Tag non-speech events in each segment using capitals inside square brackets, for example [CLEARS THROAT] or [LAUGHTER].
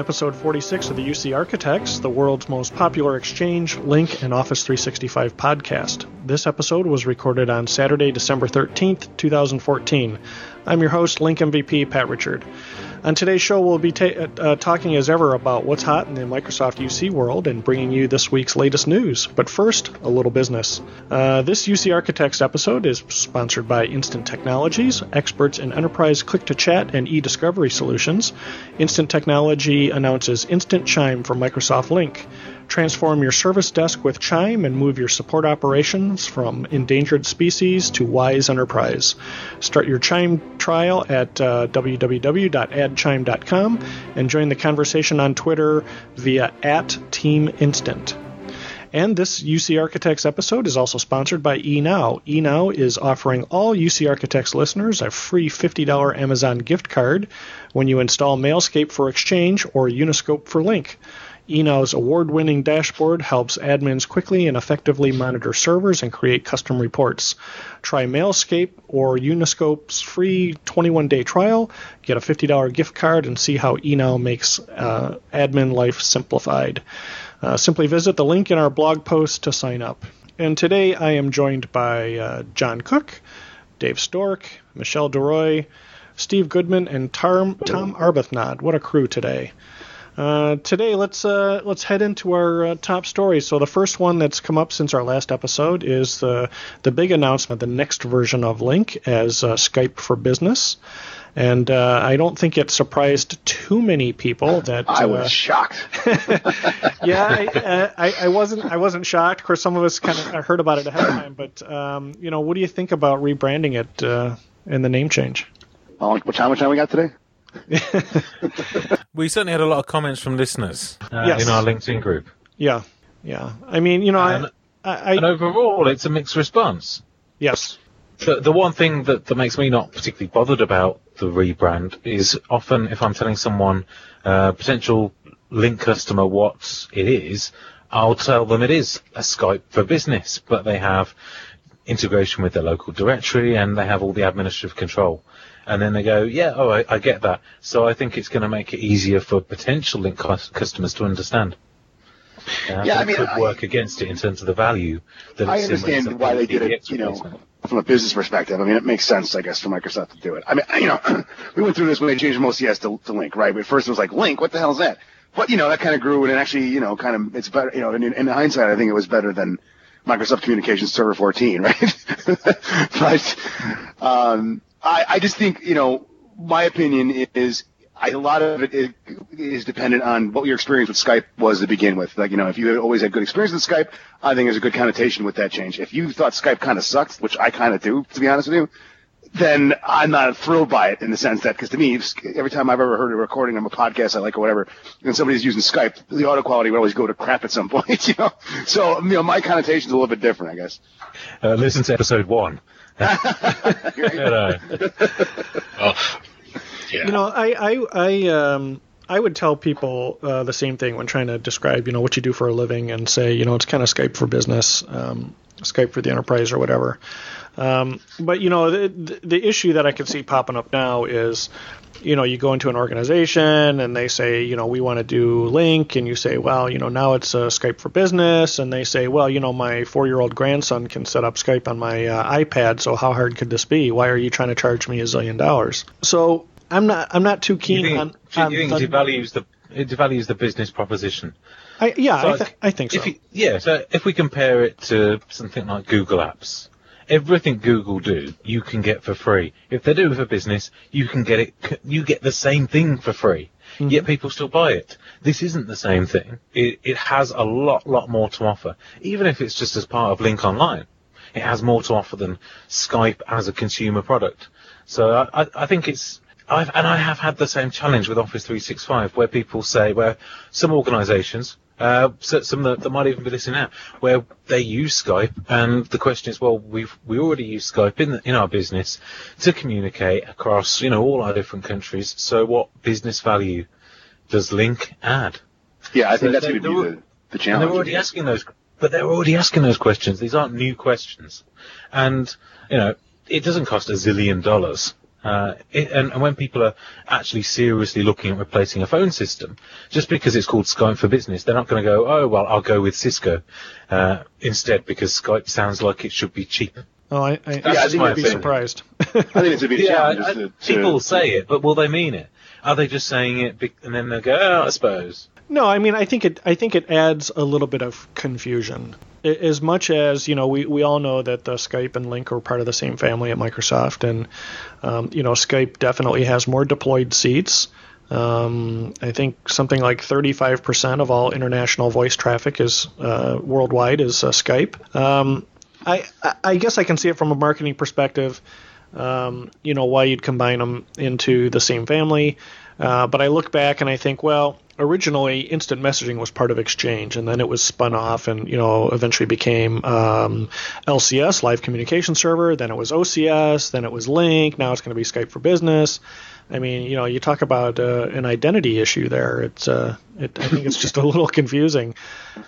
episode 46 of the UC Architects, the world's most popular Exchange, Lync, and Office 365 podcast. This episode was recorded on Saturday, December 13th, 2014. I'm your host, Lync MVP Pat Richard. On today's show, we'll be ta- uh, talking as ever about what's hot in the Microsoft UC world and bringing you this week's latest news. But first, a little business. Uh, this UC Architects episode is sponsored by Instant Technologies, experts in enterprise click to chat and e discovery solutions. Instant Technology announces Instant Chime for Microsoft Lync. Transform your service desk with Chime and move your support operations from endangered species to wise enterprise. Start your Chime trial at uh, www.addchime.com and join the conversation on Twitter via at Team Instant. And this UC Architects episode is also sponsored by eNow. eNow is offering all UC Architects listeners a free $50 Amazon gift card when you install Mailscape for Exchange or Uniscope for Lync eNow's award winning dashboard helps admins quickly and effectively monitor servers and create custom reports. Try Mailscape or Uniscope's free 21 day trial, get a $50 gift card, and see how eNow makes uh, admin life simplified. Uh, simply visit the link in our blog post to sign up. And today I am joined by uh, John Cook, Dave Stork, Michel de Rooij, Steve Goodman, and Tom, Tom Arbuthnot. What a crew today. Uh, today, let's uh, let's head into our uh, top stories. So the first one that's come up since our last episode is the the big announcement, the next version of Lync as uh, Skype for Business. And uh, I don't think it surprised too many people that I was shocked. [LAUGHS] yeah, I, I, I, wasn't. I wasn't shocked. Of course, some of us kind of heard about it ahead of time. But um, you know, what do you think about rebranding it and the name change? How much time? What time we got today? [LAUGHS] we certainly had a lot of comments from listeners uh, yes. in our LinkedIn group. Yeah, yeah. I mean, you know, and, I, I, and overall, it's a mixed response. Yes. The, the one thing that, that makes me not particularly bothered about the rebrand is often if I'm telling someone, uh, potential Lync customer, what it is, I'll tell them it is a Skype for business, but they have integration with their local directory and they have all the administrative control and then they go, yeah, oh, I, I get that. So I think it's going to make it easier for potential Lync customers to understand. Uh, yeah, I mean, could I, work against it in terms of the value. That I understand why they did it. You know, from a business perspective, I mean, it makes sense, I guess, for Microsoft to do it. I mean, you know, [CLEARS THROAT] we went through this when they changed from OCS to, to Lync, right? But first it was like Lync, what the hell is that? But you know, that kind of grew, and it actually, you know, kind of, it's better. You know, in, in hindsight, I think it was better than Microsoft Communications Server 14, [LAUGHS] right? [LAUGHS] but um, I, I just think, you know, my opinion is I, a lot of it is, dependent on what your experience with Skype was to begin with. Like, you know, if you always had good experience with Skype, I think there's a good connotation with that change. If you thought Skype kind of sucked, which I kind of do, to be honest with you, then I'm not thrilled by it in the sense that, because to me, every time I've ever heard a recording of a podcast I like or whatever, and somebody's using Skype, the audio quality would always go to crap at some [LAUGHS] point, you know? So, you know, my connotation's a little bit different, I guess. Uh, listen to episode one. [LAUGHS] oh, yeah. You know, I, I, I, um, I would tell people uh, the same thing when trying to describe, you know, what you do for a living, and say, you know, it's kind of Skype for business, um, Skype for the enterprise, or whatever. Um, but you know, the, the issue that I can see popping up now is, you know, you go into an organization and they say, you know, we want to do Lync, and you say, well, you know, now it's uh, Skype for Business, and they say, well, you know, my four-year-old grandson can set up Skype on my uh, iPad, so how hard could this be? Why are you trying to charge me a zillion dollars? So I'm not, I'm not too keen you think, on. On you think it devalues the it devalues the business proposition? I, yeah, so I, th- I, think so. You, yeah, so if we compare it to something like Google Apps, everything Google do, you can get for free. If they do it for business, you can get it, you get the same thing for free. Mm-hmm. Yet people still buy it. This isn't the same thing. It, it has a lot, lot more to offer. Even if it's just as part of Lync Online, it has more to offer than Skype as a consumer product. So I, I think it's, I've, and I have had the same challenge with Office 365 where people say, where some organizations, uh, some that, that might even be listening now, where they use Skype, and the question is, well, we we already use Skype in the, in our business to communicate across, you know, all our different countries. So, what business value does Lync add? Yeah, I so think that's going to be the, the challenge. they're already asking those, but they're already asking those questions. These aren't new questions, and you know, it doesn't cost a zillion dollars Uh, it, and, and when people are actually seriously looking at replacing a phone system, just because it's called Skype for Business, they're not going to go, oh, well, I'll go with Cisco uh, instead because Skype sounds like it should be cheaper. Oh, I, I, I I think would be it's- surprised. [LAUGHS] I think it's a big Yeah, challenge. I- to- to- people say it, but will they mean it? Are they just saying it be- and then they'll go, oh, I suppose. No, I mean, I think it. I think it adds a little bit of confusion. As much as you know, we, we all know that the Skype and Lync are part of the same family at Microsoft, and um, you know, Skype definitely has more deployed seats. Um, I think something like 35% of all international voice traffic is uh, worldwide is uh, Skype. Um, I, I- guess I can see it from a marketing perspective. Um, you know why you'd combine them into the same family. Uh, but I look back and I think, well, originally instant messaging was part of Exchange, and then it was spun off, and you know eventually became um, LCS, Live Communication Server. Then it was OCS. Then it was Lync. Now it's going to be Skype for Business. I mean, you know, you talk about uh, an identity issue there. It's, uh, it, I think it's just a little [LAUGHS] confusing.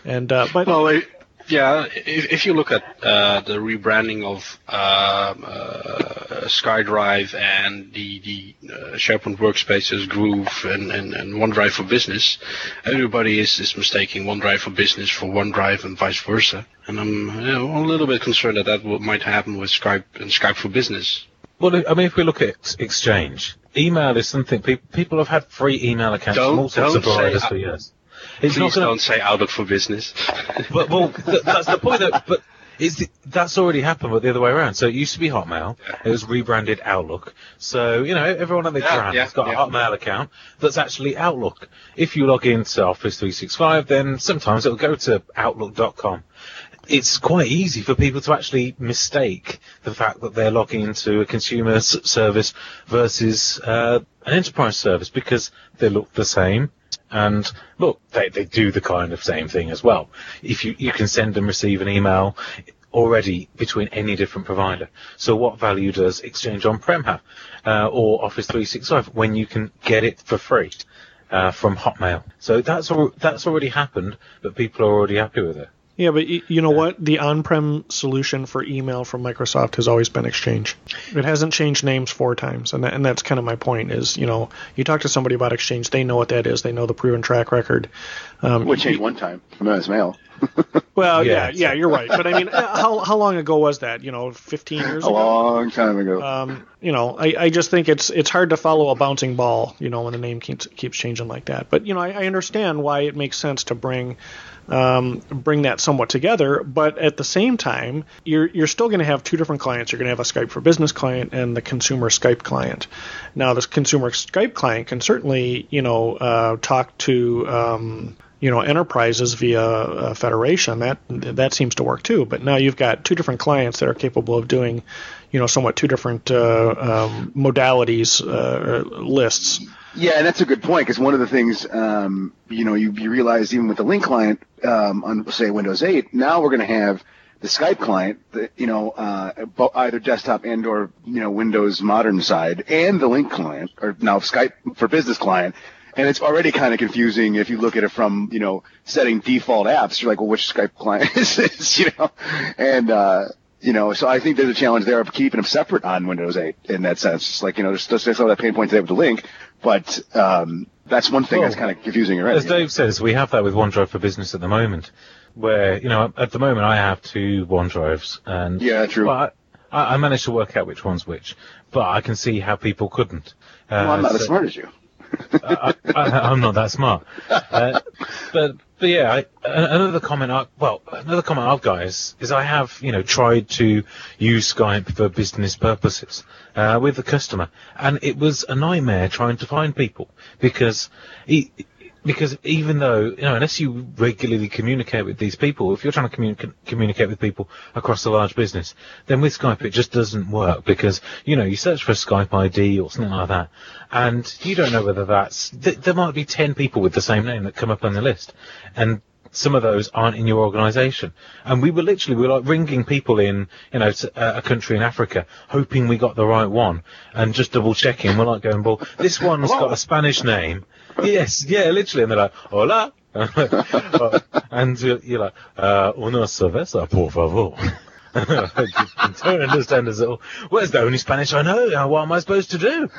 And uh, but Well, it, yeah, if, if you look at uh, the rebranding of um, uh, SkyDrive and the the uh, SharePoint Workspaces, Groove, and, and, and OneDrive for Business, everybody is, is mistaking OneDrive for Business for OneDrive and vice versa. And I'm you know, a little bit concerned that that might happen with Skype and Skype for Business. Well, I mean, if we look at Exchange, email is something pe- people have had free email accounts Don't- from all sorts of providers for years. It's Please not going don't say Outlook for Business. [LAUGHS] But well, th- that's the point. That, but it's the, that's already happened, but the other way around. So it used to be Hotmail. It was rebranded Outlook. So you know, everyone on the Yeah, brand yeah, has got yeah. a Hotmail account that's actually Outlook. If you log into Office 365, then sometimes it'll go to Outlook.com. It's quite easy for people to actually mistake the fact that they're logging into a consumer s- service versus uh, an enterprise service because they look the same. And look, they, they do the kind of same thing as well. If you, you can send and receive an email already between any different provider. So what value does Exchange on-prem have? Uh, or Office 365 when you can get it for free? Uh, from Hotmail. So that's al- that's already happened, but people are already happy with it. Yeah, but you know what? The on-prem solution for email from Microsoft has always been Exchange. It hasn't changed names four times, and that, and that's kind of my point. Is you know, you talk to somebody about Exchange, they know what that is. They know the proven track record. Um, Would change one time. MS Mail. [LAUGHS] well, Yeah, yeah, yeah, you're right. But I mean, uh, how how long ago was that? You know, 15 years A ago. long time ago. Um, you know, I, I just think it's it's hard to follow a bouncing ball. You know, when the name keeps keeps changing like that. But you know, I, I understand why it makes sense to bring um, bring that somewhat together. But at the same time, you're you're still going to have two different clients. You're going to have a Skype for Business client and the consumer Skype client. Now, this consumer Skype client can certainly you know uh, talk to um, you know enterprises via uh, federation that that seems to work too but now you've got two different clients that are capable of doing you know somewhat two different uh, um, modalities uh, lists Yeah, and that's a good point because one of the things, um, you know, you, you realize even with the Lync client um, on say Windows 8, now we're going to have the Skype client, that, you know, uh, either desktop and or you know Windows modern side, and the Lync client, or now Skype for Business client. And it's already kind of confusing if you look at it from, you know, setting default apps. You're like, well, which Skype client [LAUGHS] is this, you know? And, uh, you know, so I think there's a challenge there of keeping them separate on Windows 8 in that sense. It's like, you know, there's still still that pain point today with the Lync, but um, that's one thing Well, that's kind of confusing already. As Dave says, we have that with OneDrive for Business at the moment, where you know at the moment I have two OneDrives, and Yeah, true. Well, I, I managed to work out which one's which, but I can see how people couldn't. Uh, well, I'm not as smart as you. [LAUGHS] I, am not that smart. Uh, but but yeah, I, another comment. I, well, another comment I've got is, is I have you know tried to use Skype for business purposes uh, with the customer, and it was a nightmare trying to find people because. He, because even though, you know, unless you regularly communicate with these people, if you're trying to communicate communicate with people across a large business, then with Skype it just doesn't work because, you know, you search for a Skype ID or something like that, and you don't know whether that's, th- there might be 10 people with the same name that come up on the list, and some of those aren't in your organisation. And we were literally, we were like ringing people in, you know, to, uh, a country in Africa, hoping we got the right one, and just double checking. We're like going, well, this [LAUGHS] one's got a Spanish name. Yes, yeah, literally. And they're like, hola. [LAUGHS] and you're like, uh, una cerveza, por favor. I [LAUGHS] don't understand this at all. Where's the only Spanish I know? What am I supposed to do?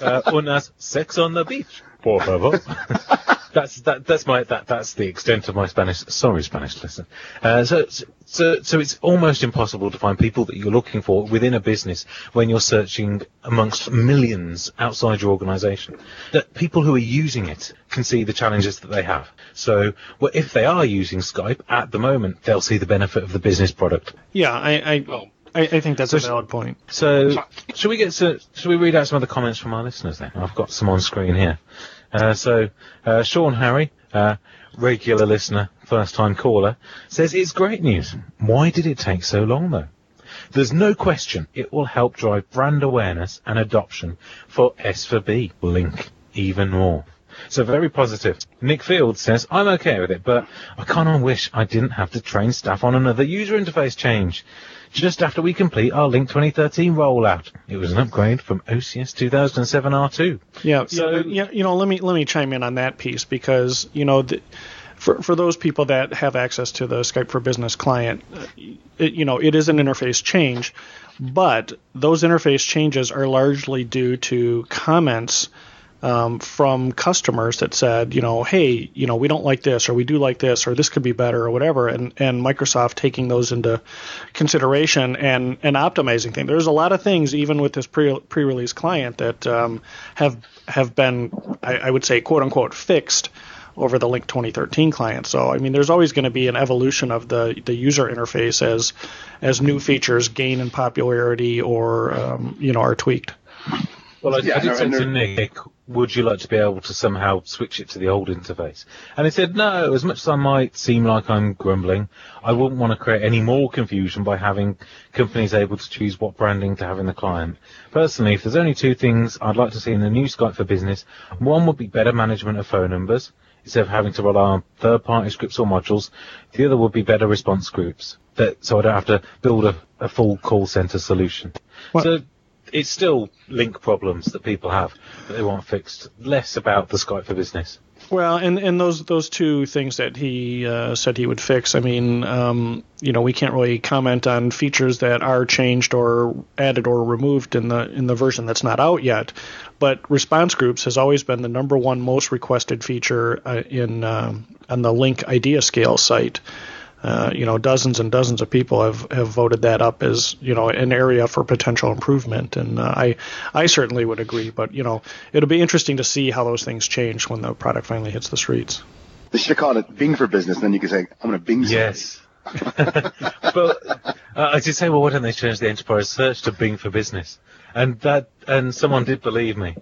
Uh, unas sex on the beach. Por favor. [LAUGHS] that's that, that's my that that's the extent of my Spanish. Sorry, Spanish listen. Uh, so so so it's almost impossible to find people that you're looking for within a business when you're searching amongst millions outside your organisation. That people who are using it can see the challenges that they have. So well, if they are using Skype at the moment, they'll see the benefit of the business product. Yeah, I I, Well, I, I think that's So a valid point. So, should we get to, should we read out some of the comments from our listeners then? I've got some on screen here. Uh, so, uh, Sean Harry, uh, regular listener, first time caller, says it's great news. Why did it take so long though? There's no question it will help drive brand awareness and adoption for S for B Lync even more. So very positive. Nick Field says, I'm okay with it, but I kind of wish I didn't have to train staff on another user interface change. Just after we complete our Lync 2013 rollout. It was an upgrade from OCS 2007 R2. Yeah, So- yeah, yeah, you know, let me let me chime in on that piece because you know, the, for for those people that have access to the Skype for Business client, uh, it, you know, it is an interface change, but those interface changes are largely due to comments um, from customers that said, you know, hey, you know, we don't like this, or we do like this, or this could be better, or whatever, and and Microsoft taking those into consideration and and optimizing things. There's a lot of things, even with this pre pre-release client, that um, have have been, I, I would say, quote unquote, fixed over the Lync 2013 client. So I mean, there's always going to be an evolution of the the user interface as as new features gain in popularity or um, you know are tweaked. Well, I, Yeah, I did no, say to Nick, would you like to be able to somehow switch it to the old interface? And he said, no, as much as I might seem like I'm grumbling, I wouldn't want to create any more confusion by having companies able to choose what branding to have in the client. Personally, if there's only two things I'd like to see in the new Skype for Business, one would be better management of phone numbers, instead of having to rely on third-party scripts or modules. The other would be better response groups, that, so I don't have to build a, a full call center solution. Well- so it's still Lync problems that people have that they want fixed. Less about the Skype for Business. Well, and, and those those two things that he uh, said he would fix. I mean, um, you know, we can't really comment on features that are changed or added or removed in the in the version that's not out yet. But response groups has always been the number one most requested feature uh, in um, on the Lync Idea Scale site. Uh, you know, dozens and dozens of people have, have voted that up as you know an area for potential improvement, and uh, I I certainly would agree. But you know, it'll be interesting to see how those things change when the product finally hits the streets. They should have called it Bing for Business. And Then you could say, I'm going to Bing. somebody." Yes. [LAUGHS] but uh, I did say, well, why don't they change the enterprise search to Bing for Business? And that, and someone did believe me.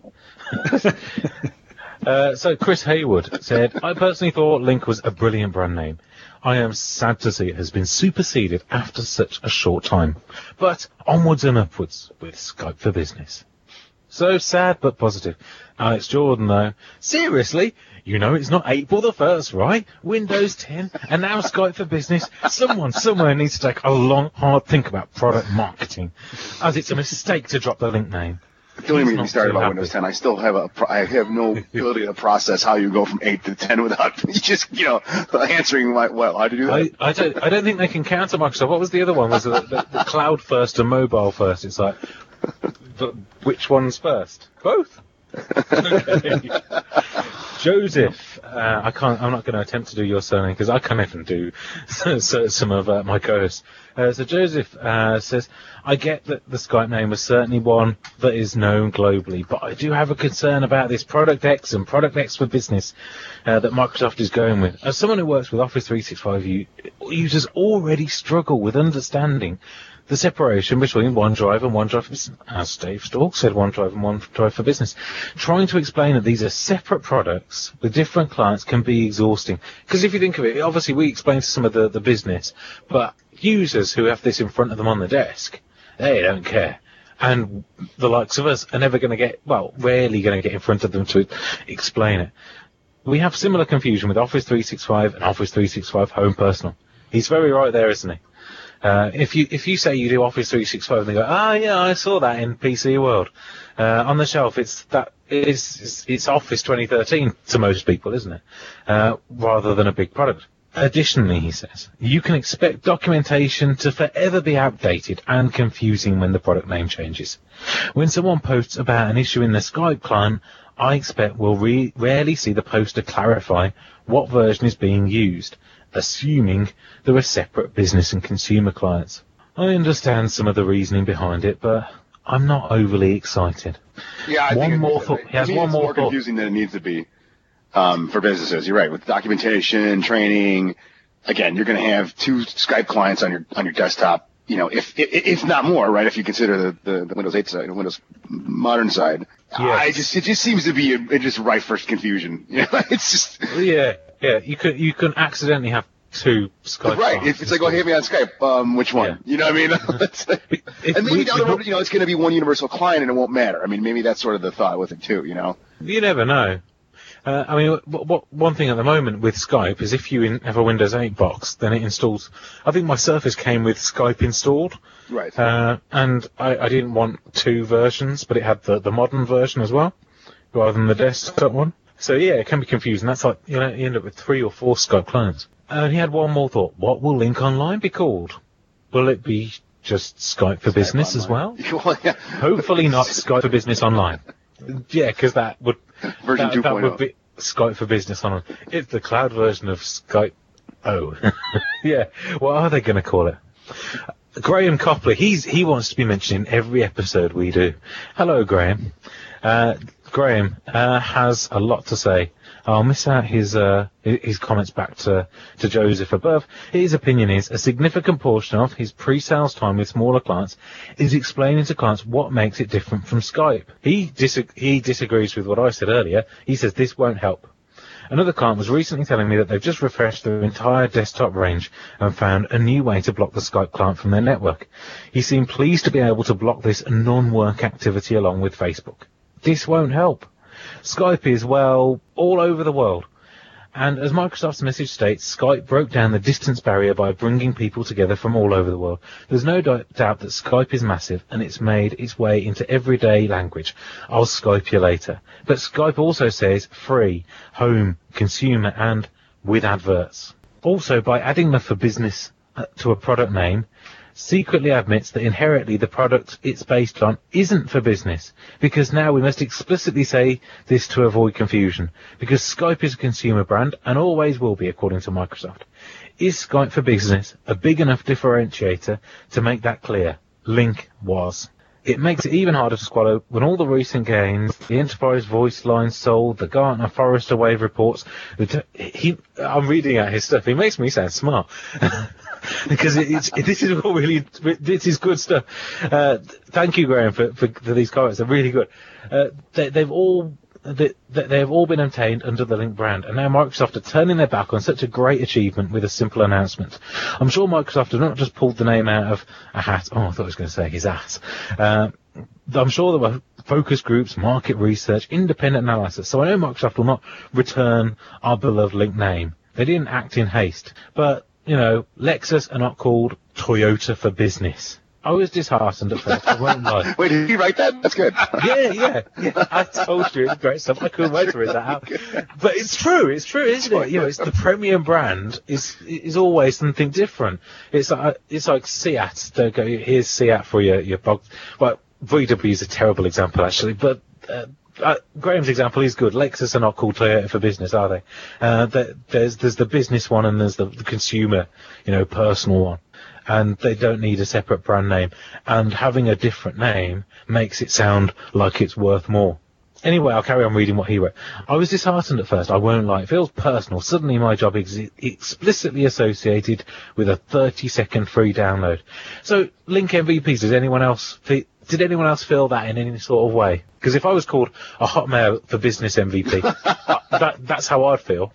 [LAUGHS] uh, so Chris Haywood said, I personally thought Lync was a brilliant brand name. I am sad to see it has been superseded after such a short time. But onwards and upwards with Skype for Business. So sad but positive. Alex Jordan though, seriously? You know it's not April the 1st, right? Windows 10 and now Skype for Business. Someone somewhere needs to take a long, hard think about product marketing, as it's a mistake to drop the Lync name. Don't even get me started about. Windows 10. I still have a, I have no [LAUGHS] ability to process how you go from 8 to 10 without [LAUGHS] just, you know, answering my, well, how to do that. I, I don't I don't think they can counter Microsoft. What was the other one? Was it the, the, the cloud first and mobile first? It's like, but which one's first? Both. Okay. [LAUGHS] Joseph, uh, I can't. I'm not going to attempt to do your surname because I can't even do [LAUGHS] so, so, some of uh, my co-hosts. Uh, so Joseph uh, says, I get that the Skype name was certainly one that is known globally, but I do have a concern about this Product X and Product X for Business uh, that Microsoft is going with. As someone who works with Office 365 u- users already struggle with understanding the separation between OneDrive and OneDrive for Business, as Dave Stork said, OneDrive and OneDrive for Business. Trying to explain that these are separate products with different clients can be exhausting. Because if you think of it, obviously we explain to some of the, the business, but users who have this in front of them on the desk, they don't care. And the likes of us are never going to get, well, rarely going to get in front of them to explain it. We have similar confusion with Office 365 and Office 365 Home Personal. He's very right there, isn't he? Uh, if you if you say you do Office 365 and they go, ah yeah, I saw that in PC World uh, on the shelf, it's that it's it's Office 2013 to most people, isn't it? Uh, rather than a big product. Additionally, he says, you can expect documentation to forever be outdated and confusing when the product name changes. When someone posts about an issue in their Skype client, I expect we'll re- rarely see the poster clarify what version is being used, assuming there are separate business and consumer clients. I understand some of the reasoning behind it, but I'm not overly excited. Yeah, I One think more thought- he has one more more thought. confusing than it needs to be um, for businesses. You're right with documentation, training. Again, you're going to have two Skype clients on your on your desktop. You know, if if, if not more, right? If you consider the, the, the Windows 8 side, the Windows modern side, Yes. I just it just seems to be a, it just rife for confusion. [LAUGHS] You know, it's just Yeah, yeah, you can you can accidentally have two Skype right. If it's like, oh, hit me on Skype. Um, which one? Yeah. You know what I mean? [LAUGHS] It's like- and maybe we- down the road, you know, it's going to be one universal client and it won't matter. I mean, maybe that's sort of the thought with it too. You know. You never know. Uh, I mean, what, what, one thing at the moment with Skype is if you in, have a Windows 8 box, then it installs. I think my Surface came with Skype installed, Right. uh, and I, I didn't want two versions, but it had the, the modern version as well, rather than the desktop one. So yeah, it can be confusing. That's like you know, you end up with three or four Skype clients. And he had one more thought: What will Lync Online be called? Will it be just Skype for Business as well? [LAUGHS] well, yeah. Hopefully not Skype for Business Online. Yeah, because that would Version that, that 2.0. would be Skype for Business Online. It's the cloud version of Skype. Oh, [LAUGHS] yeah. What are they going to call it? Graham Copley. He's he wants to be mentioned in every episode we do. Hello, Graham. Uh, Graham uh, has a lot to say. I'll miss out his uh, his comments back to, to Joseph above. His opinion is a significant portion of his pre-sales time with smaller clients is explaining to clients what makes it different from Skype. He dis- he disagrees with what I said earlier. He says this won't help. Another client was recently telling me that they've just refreshed their entire desktop range and found a new way to block the Skype client from their network. He seemed pleased to be able to block this non-work activity along with Facebook. This won't help. Skype is, well, all over the world. And as Microsoft's message states, Skype broke down the distance barrier by bringing people together from all over the world. There's no doubt that Skype is massive and it's made its way into everyday language. I'll Skype you later. But Skype also says free, home, consumer and with adverts. Also, by adding the for business uh, to a product name, secretly admits that inherently the product it's based on isn't for business, because now we must explicitly say this to avoid confusion, because Skype is a consumer brand and always will be according to Microsoft. Is Skype for business a big enough differentiator to make that clear? Lync was. It makes it even harder to swallow when all the recent gains, the enterprise voice lines sold, the Gartner Forrester Wave reports, he, I'm reading out his stuff. He makes me sound smart. [LAUGHS] [LAUGHS] because it, this is all really, this is good stuff. Uh, thank you, Graham, for, for, for these comments. They're really good. Uh, they, they've all, they- they've all been obtained under the Lync brand, and now Microsoft are turning their back on such a great achievement with a simple announcement. I'm sure Microsoft have not just pulled the name out of a hat. Oh, I thought I was going to say his ass. Uh, I'm sure there were focus groups, market research, independent analysis. So I know Microsoft will not return our beloved Lync name. They didn't act in haste. But, you know, Lexus are not called Toyota for business. I was disheartened at first, I won't lie. [LAUGHS] Wait, did he write that? That's good. Yeah, [LAUGHS] yeah, yeah. I told you it's great stuff. I couldn't wait to read that out. But it's true. It's true, isn't it? You know, it's the premium brand is is always something different. It's like it's like Seat. Don't go. Here's Seat for your your box. Well, VW is a terrible example actually, but. Uh, uh, Graham's example is good. Lexus are not called Toyota for business, are they? Uh, there- there's there's the business one and there's the, the consumer, you know, personal one and they don't need a separate brand name. And having a different name makes it sound like it's worth more. Anyway, I'll carry on reading what he wrote. I was disheartened at first, I won't lie. It feels personal. Suddenly my job is explicitly associated with a 30 second free download. So, Lync MVPs, does anyone else, did anyone else feel that in any sort of way? Because if I was called a Hotmail for Business MVP, uh, [LAUGHS] that, that's how I'd feel.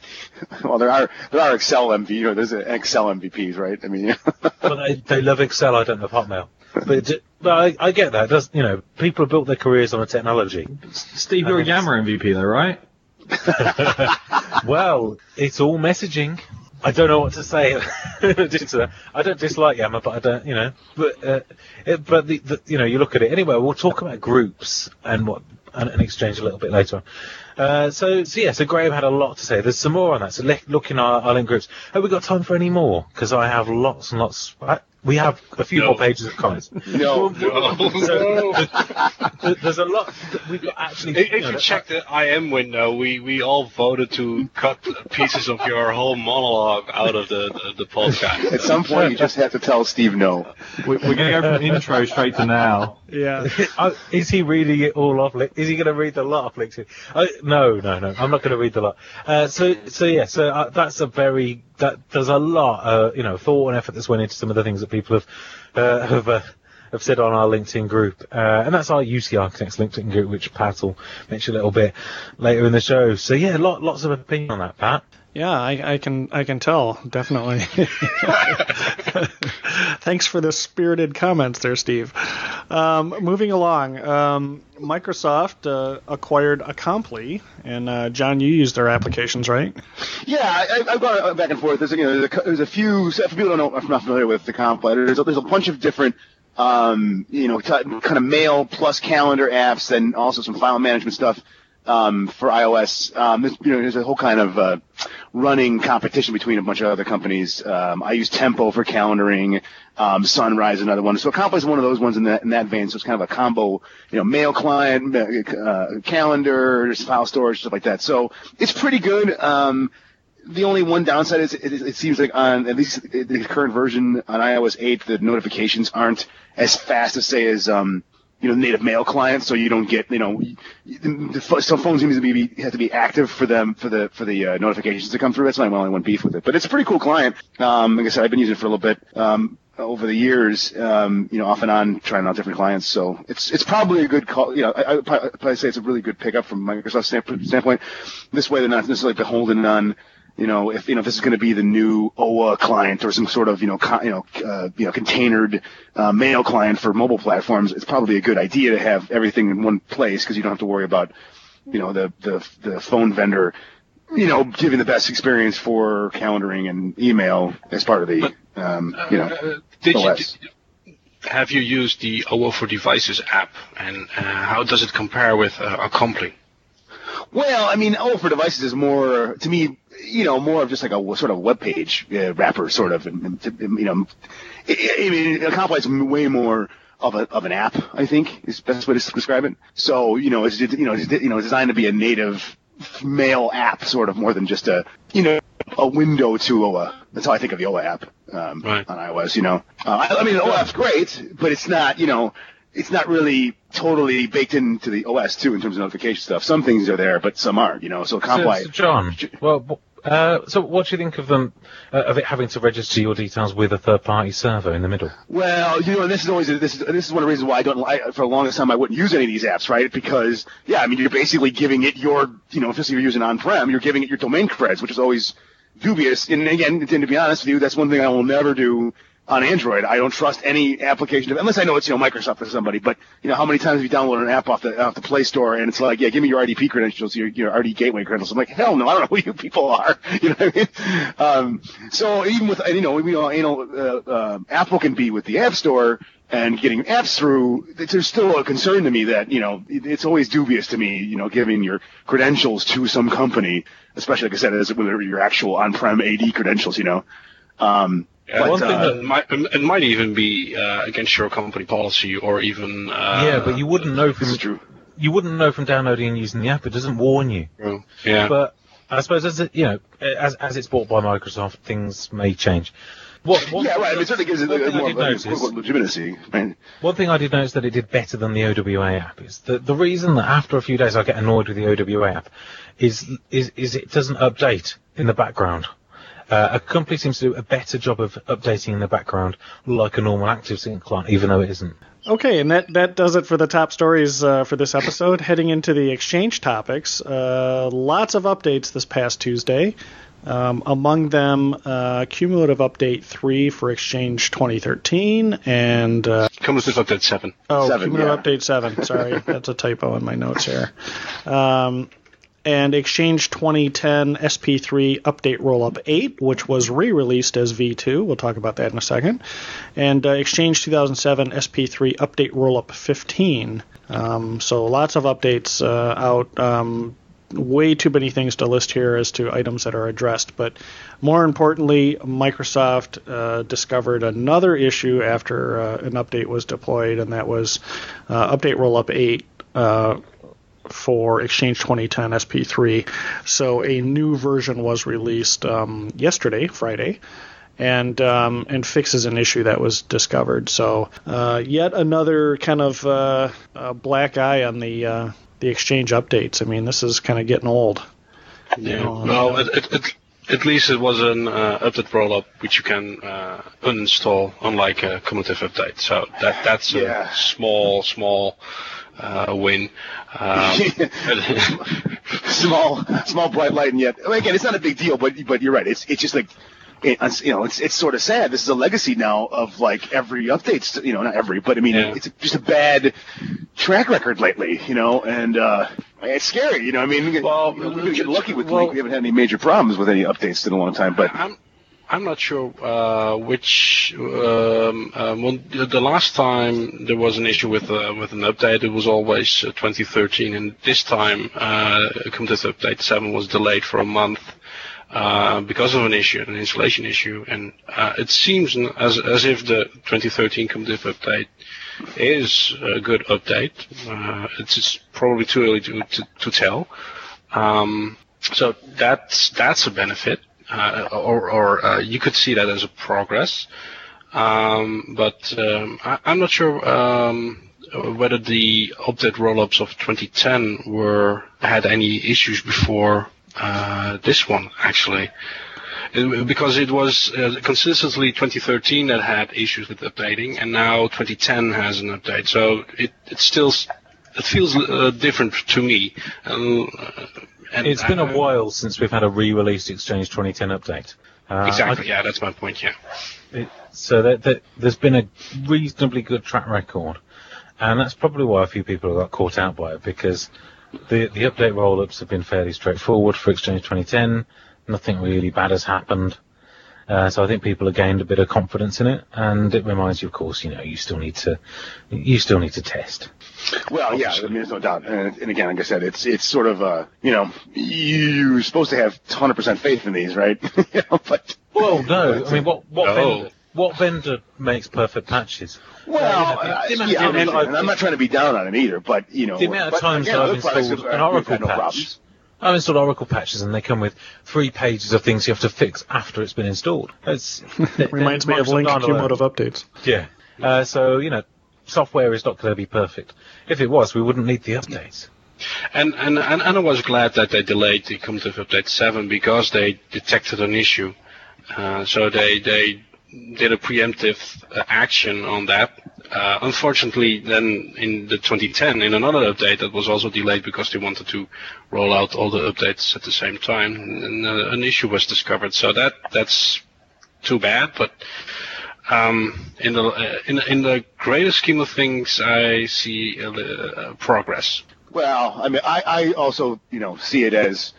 well, there are there are Excel MVP. You know, there's Excel MVPs, right? I mean, [LAUGHS] Well, they, they love Excel. I don't love Hotmail. But, but I, I get that. Does you know? People have built their careers on a technology. Steve, you're a Yammer MVP though, right? [LAUGHS] Well, it's all messaging. I don't know what to say. [LAUGHS] I don't dislike Yammer, but I don't, you know. But uh, it, but the, the, you know, you look at it anyway. We'll talk about groups and what an, an exchange a little bit later on. Uh, so, so yeah, so Graham had a lot to say. There's some more on that. So look, look in our, our link groups. Have we got time for any more? Because I have lots and lots. I, we have a few No. more pages of comments. [LAUGHS] [LAUGHS] No. So, th- there's a lot. We've got actually. If, you know, you check the IM window, we, we all voted to cut pieces of your whole monologue out of the, the, the podcast. At some point, you just have to tell Steve no. We- We're going to go from intro straight to now. Yeah. [LAUGHS] Is he reading it all off? Is he going to read the lot off LinkedIn? No, no, no. I'm not going to read the lot. Uh, so, so yeah. So uh, that's a very that there's a lot, uh, you know, thought and effort that's went into some of the things that people have uh, have uh, have said on our LinkedIn group, and that's our UC Architects LinkedIn group, which Pat will mention a little bit later in the show. So yeah, lot, lots of opinion on that, Pat. Yeah, I, I can I can tell definitely. [LAUGHS] Thanks for the spirited comments there, Steve. Um, moving along, um, Microsoft uh, acquired Acompli, and uh, John, you used their applications, right? Yeah, I, I've gone back and forth. There's, you know, there's a, there's a few. If people don't know, I'm not familiar with completer. There's a, there's a bunch of different, um, you know, t- kind of mail plus calendar apps, and also some file management stuff um, for iOS. Um, there's, you know, there's a whole kind of uh, running competition between a bunch of other companies. Um, I use Tempo for calendaring. Um, Sunrise another one. So Acompli is one of those ones in that in that vein. So it's kind of a combo, you know, mail client, uh, calendar, file storage, stuff like that. So it's pretty good. Um, the only one downside is it, it seems like on at least the current version on iOS 8, the notifications aren't as fast as say as um, you know native mail clients, so you don't get you know the, some phones need to be have to be active for them for the for the uh, notifications to come through. That's my only one beef with it, but it's a pretty cool client. Um, like I said, I've been using it for a little bit. Um, over the years, um, you know, off and on, trying out different clients. So it's it's probably a good call. You know, I, I would probably say it's a really good pickup from Microsoft's stamp- standpoint. This way, they're not necessarily beholden on you know, if you know if this is going to be the new OWA client or some sort of you know con, you know uh, you know containered uh, mail client for mobile platforms, it's probably a good idea to have everything in one place because you don't have to worry about you know the the the phone vendor you know giving the best experience for calendaring and email as part of the um, you know Uh, did you, OS. did, have you used the OWA for Devices app, and uh, how does it compare with uh, Acompli? Well, I mean, oh, for devices is more to me, you know, more of just like a sort of web page uh, wrapper, sort of, and, and, you know, I, mean, Acompli is way more of a of an app. I think is the best way to describe it. So, you know, it's you know, it's, you know, designed to be a native mail app, sort of more than just a you know a window to OWA. That's how I think of the OWA app um, Right. on iOS. You know, uh, I, I mean, the OWA app's great, but it's not, you know, it's not really totally baked into the OS too in terms of notification stuff. Some things are there, but some aren't. You know, so So, Comply. so John, well, uh, so what do you think of them uh, of it having to register your details with a third-party server in the middle? Well, you know, this is always this is this is one of the reasons why I don't for the longest time I wouldn't use any of these apps, right? Because yeah, I mean, you're basically giving it your you know, if you're using on-prem, you're giving it your domain creds, which is always dubious. And again, and to be honest with you, that's one thing I will never do on Android. I don't trust any application unless I know it's you know Microsoft or somebody. But you know, how many times have you downloaded an app off the off the Play Store and it's like, yeah, give me your RDP credentials, your your RD gateway credentials. I'm like, hell no, I don't know who you people are. [LAUGHS] You know what I mean? Um, so even with you know, we all, you know, uh, uh, Apple can be with the App Store and getting apps through. There's still a concern to me that you know it's always dubious to me, you know, giving your credentials to some company, especially like I said, as they're your actual on-prem AD credentials, you know. Um, Yeah, but, one thing uh, that might it might even be uh, against your company policy, or even uh, yeah, but you wouldn't know from true. you wouldn't know from downloading and using the app. It doesn't warn you. yeah. But I suppose as it, you know, as as it's bought by Microsoft, things may change. What, one yeah, thing- right. I mean, it certainly gives it one a, thing I more did of notice- quote-unquote legitimacy. Right? One thing I did notice that it did better than the OWA app is that the reason that after a few days I get annoyed with the OWA app is is is it doesn't update in the background. Uh, Acompli seems to do a better job of updating in the background like a normal ActiveSync client, even though it isn't. Okay, and that, that does it for the top stories uh, for this episode. Heading into the exchange topics, uh, lots of updates this past Tuesday. Um, among them, uh, cumulative update 3 for Exchange 2013, and uh, Cumulative update seven. oh, Seven, cumulative yeah. update 7. Sorry, that's a typo in my notes here. Um, and Exchange 2010 SP3 Update Rollup 8, which was re released as V2. We'll talk about that in a second. And uh, Exchange 2007 SP3 Update Rollup 15. Um, so lots of updates uh, out. Um, way too many things to list here as to items that are addressed. But more importantly, Microsoft uh, discovered another issue after uh, an update was deployed, and that was uh, Update Rollup 8 uh, for Exchange 2010 SP3. So a new version was released um, yesterday, Friday. And um, and fixes an issue that was discovered. So uh, yet another kind of uh, black eye on the the exchange updates. I mean, this is kind of getting old. Yeah. well, it, it, it, at least it was an uh, update rollup which you can uh, uninstall, unlike a cumulative update. So that that's yeah. a small, small uh, win. Um, [LAUGHS] small, small bright light, and yet again, it's not a big deal. But but you're right. It's it's just like it, you know, it's it's sort of sad. This is a legacy now of like every updates. You know, not every, but I mean, yeah. it's just a bad track record lately. You know, and uh, it's scary. You know, I mean, well, we've been lucky with well, We haven't had any major problems with any updates in a long time. But I'm I'm not sure uh, which um, um, the last time there was an issue with uh, with an update. It was always uh, 2013, and this time, uh, Cumulative Update 7 was delayed for a month. Uh, because of an issue, an installation issue, and uh, it seems as as if the 2013 Cumulative update is a good update. Uh, it's, it's, probably too early to to, to tell. Um, so that's that's a benefit, uh, or or uh, you could see that as a progress. Um, but um, I, am not sure um, whether the update rollups of 2010 were had any issues before uh, this one actually, it, because it was uh, consistently 2013 that had issues with updating, and now 2010 has an update. So it it still it feels uh, different to me. Uh, and it's been a while since we've had a re-released Exchange 2010 update. Uh, exactly. I, yeah, that's my point. Yeah. It, so that, that, there's been a reasonably good track record, and that's probably why a few people have got caught out by it because the the update roll-ups have been fairly straightforward for Exchange 2010. Nothing really bad has happened. Uh, so I think people have gained a bit of confidence in it, and it reminds you, of course, you know, you still need to, you still need to test. Well, yeah, I mean, there's no doubt. And, and again, like I said, it's it's sort of, uh, you know, you're supposed to have 100% faith in these, right? [LAUGHS] you know, but well, no. I mean, what what no. vendor, what vendor makes perfect patches? Well, uh, you know, the, the, yeah, I mean, and I'm not trying to be down on it either, but you know, the amount of times again, I've installed an Oracle no patch. Problems. I've installed Oracle patches and they come with three pages of things you have to fix after it's been installed. It's, [LAUGHS] Reminds me of Lync cumulative updates. Yeah. Uh, so, you know, software is not going to be perfect. If it was, we wouldn't need the updates. And, and, and, and I was glad that they delayed the come cumulative update 7 because they detected an issue. Uh, so they, they did a preemptive uh, action on that. Uh, unfortunately, then in the 2010, in another update that was also delayed because they wanted to roll out all the updates at the same time, uh, an issue was discovered. So that that's too bad, but um, in the uh, in in the greater scheme of things, I see uh, progress. Well, I mean, I, I also you know see it as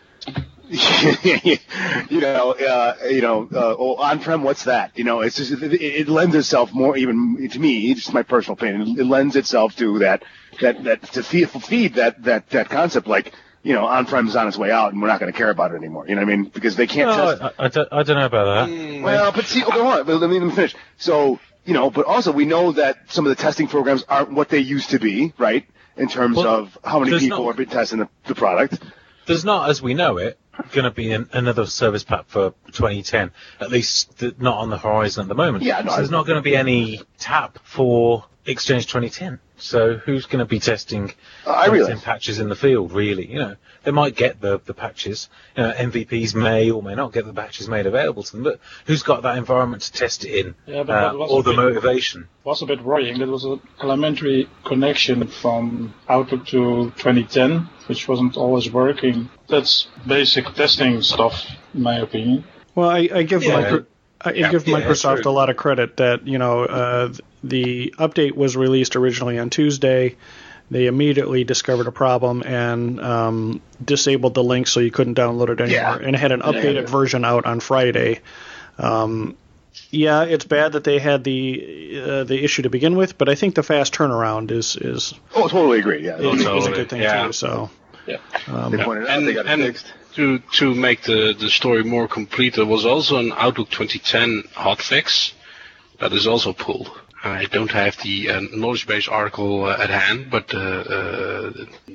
[LAUGHS] you know, uh, you know, uh, oh, on-prem, what's that? You know, it's just, it, it, lends itself more, even to me, just my personal opinion, it lends itself to that, that, that, to feed, feed that, that, that concept, like, you know, on-prem is on its way out, and we're not going to care about it anymore. You know what I mean? Because they can't no, test. I, I, don't, I don't know about that. Mm, well, but see, okay, hold on, let me, let me finish. So, you know, but also we know that some of the testing programs aren't what they used to be, right? In terms well, of how many people not, are testing the, the product. There's not, as we know it, going to be an, another service pack for 2010, at least not on the horizon at the moment. Yeah, no, so there's not going to be any tap for Exchange 2010. So who's going to be testing uh, I realize. patches in the field? Really, you know, they might get the the patches. You know, MVPs may or may not get the patches made available to them, but who's got that environment to test it in? Yeah, but uh, or the bit, motivation? Was a bit worrying. There was an elementary connection from Outlook to 2010, which wasn't always working. That's basic testing stuff, in my opinion. Well, I, I give yeah. micro, I yeah, give yeah, Microsoft a lot of credit that you know uh, the update was released originally on Tuesday. they immediately discovered a problem and um, disabled the link so you couldn't download it anymore, Yeah. and had an updated version out on Friday. Um, yeah, it's bad that they had the uh, the issue to begin with, but I think the fast turnaround is is Oh, totally agree. Yeah, is, is a good thing Yeah. too. So they pointed out And, they got it and fixed. To to make the, the story more complete, there was also an Outlook 2010 hotfix that is also pulled. I don't have the uh, knowledge base article uh, at hand, but uh, uh,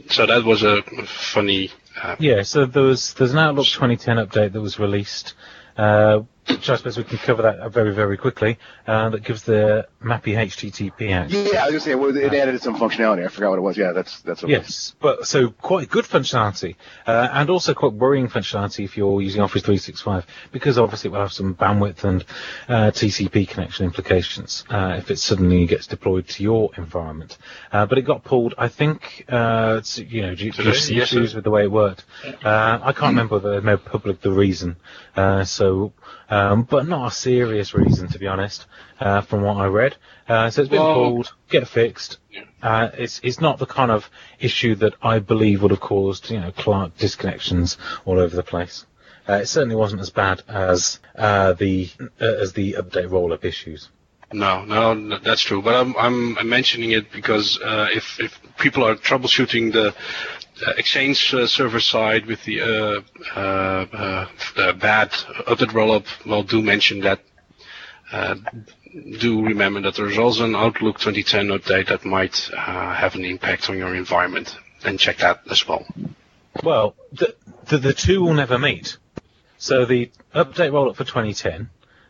so that was a funny. Uh, Yeah, so there was there's an Outlook 2010 update that was released, uh, which I suppose we can cover that very very quickly. Uh, that gives the MAPI HTTP out. Yeah, I was gonna say well, it added some functionality. I forgot what it was. Yeah, that's that's what it was. Yes, but so quite good functionality, uh, and also quite worrying functionality if you're using Office 365, because obviously it will have some bandwidth and uh, TCP connection implications uh, if it suddenly gets deployed to your environment. Uh, but it got pulled, I think, uh, it's, you know, due, due to some Yes, issues with the way it worked. Uh, I can't remember whether they made public the reason. Uh, so, um, but not a serious reason, to be honest, uh, from what I read. Uh, so it's been Well- pulled, get fixed. Uh, it's it's not the kind of issue that I believe would have caused you know client disconnections all over the place. Uh, it certainly wasn't as bad as uh, the uh, as the update roll-up issues. No, no, that's true. But I'm I'm, mentioning it because uh, if if people are troubleshooting the uh, Exchange uh, server side with the uh, uh, uh, bad update rollup, well, do mention that. Do remember that there's also an Outlook 2010 update that might have an impact on your environment, and check that as well. Well, the, the the two will never meet. So the update roll-up for 2010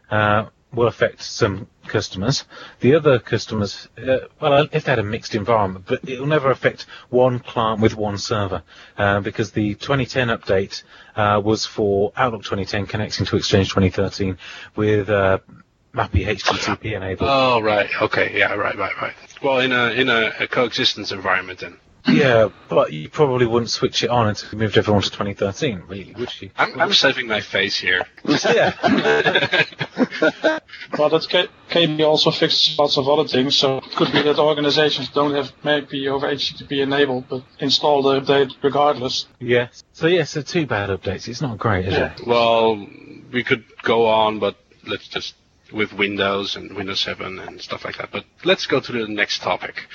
uh, will affect some customers. The other customers, uh, well, if they had a mixed environment, but it will never affect one client with one server uh, because the 2010 update uh, was for Outlook 2010 connecting to Exchange 2013 with uh, MAPI HTTP enabled. Oh, right. Okay. Yeah. Right. Right. Right. Well, in a in a, a coexistence environment, then. Yeah, but you probably wouldn't switch it on until you moved everyone to 2013, really, would you? I'm, I'm saving my face here. yeah. [LAUGHS] Well, that K- KB also fixes lots of other things, so it could be that organizations don't have MAPI over HTTP enabled, but install the update regardless. Yes. So yes, so two bad updates. It's not great, is Yeah. it? Well, we could go on, but let's just with Windows and Windows 7 and stuff like that. But let's go to the next topic.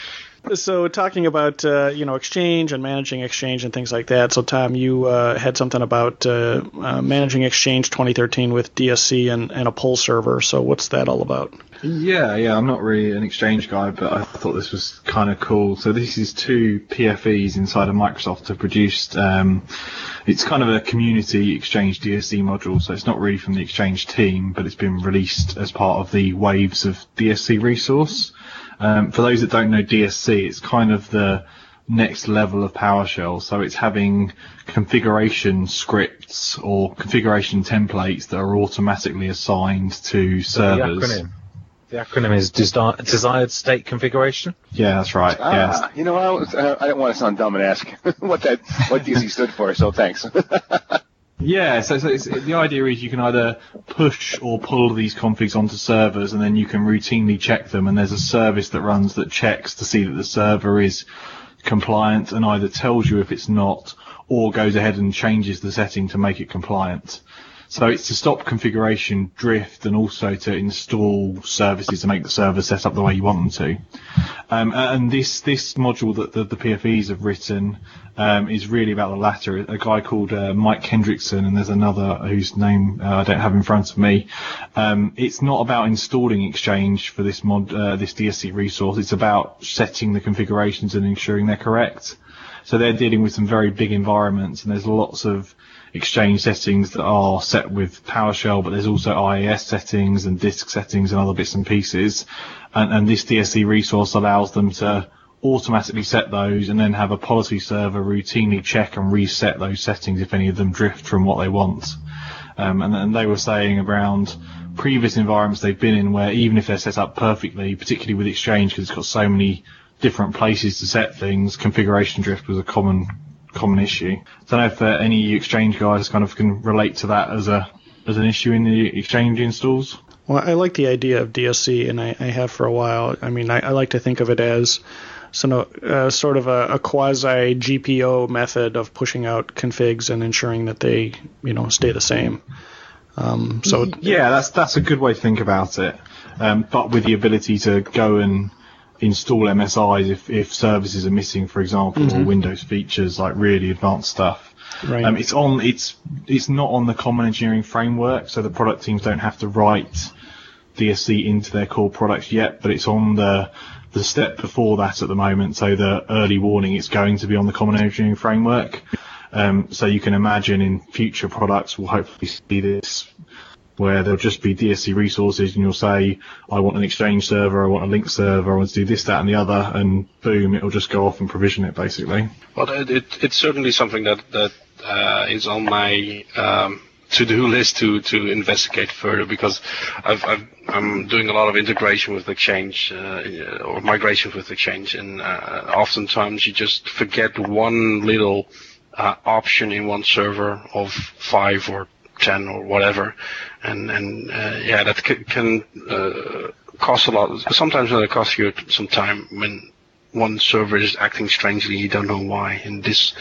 So talking about uh, you know Exchange and managing Exchange and things like that. So Tom, you uh, had something about uh, uh, managing Exchange 2013 with DSC and, and a pull server. So what's that all about? Yeah, yeah, I'm not really an Exchange guy, but I thought this was kind of cool. So this is two PFEs inside of Microsoft have produced. Um, it's kind of a community Exchange DSC module, so it's not really from the Exchange team, but it's been released as part of the Waves of DSC resource. Um, for those that don't know DSC, it's kind of the next level of PowerShell. So it's having configuration scripts or configuration templates that are automatically assigned to servers. The acronym. The acronym is desi- desired state configuration. Yeah, that's right. yes. Ah, you know, I, was, uh, I didn't want to sound dumb and ask [LAUGHS] what that what DC stood for. So thanks. [LAUGHS] Yeah, so, so the idea is you can either push or pull these configs onto servers, and then you can routinely check them. And there's a service that runs that checks to see that the server is compliant, and either tells you if it's not, or goes ahead and changes the setting to make it compliant. So it's to stop configuration drift and also to install services to make the server set up the way you want them to. Um, and this this module that the, the PFEs have written um, is really about the latter. A guy called uh, Mike Hendrickson, and there's another whose name uh, I don't have in front of me. Um, it's not about installing Exchange for this mod, uh, this DSC resource. It's about setting the configurations and ensuring they're correct. So they're dealing with some very big environments, and there's lots of Exchange settings that are set with PowerShell, but there's also IIS settings and disk settings and other bits and pieces. And, and this DSC resource allows them to automatically set those and then have a policy server routinely check and reset those settings if any of them drift from what they want. Um, and, and they were saying around previous environments they've been in where even if they're set up perfectly, particularly with Exchange because it's got so many different places to set things, configuration drift was a common common issue. I Don't know if uh, any Exchange guys kind of can relate to that as a as an issue in the Exchange installs. Well, I like the idea of DSC, and I, I have for a while. I mean, I, I like to think of it as so uh, sort of a, a quasi GPO method of pushing out configs and ensuring that they you know stay the same. Um, so yeah, that's that's a good way to think about it. Um, but with the ability to go and install MSIs if, if services are missing, for example, or Windows features like really advanced stuff. Right. Um, it's on it's it's not on the common engineering framework, so the product teams don't have to write DSC into their core products yet, but it's on the the step before that at the moment. So the early warning, it's going to be on the common engineering framework. Um, so you can imagine in future products, we'll hopefully see this where there'll just be DSC resources and you'll say, I want an exchange server, I want a Lync server, I want to do this, that and the other, and boom, it'll just go off and provision it basically. Well, it, it, it's certainly something that that uh, is on my um, to-do list to to investigate further because I've I'm doing a lot of integration with Exchange uh, or migration with Exchange, and uh, oftentimes you just forget one little uh, option in one server of five or or whatever, and and uh, yeah, that c- can uh, cost a lot. Sometimes it costs you some time when one server is acting strangely, you don't know why, and this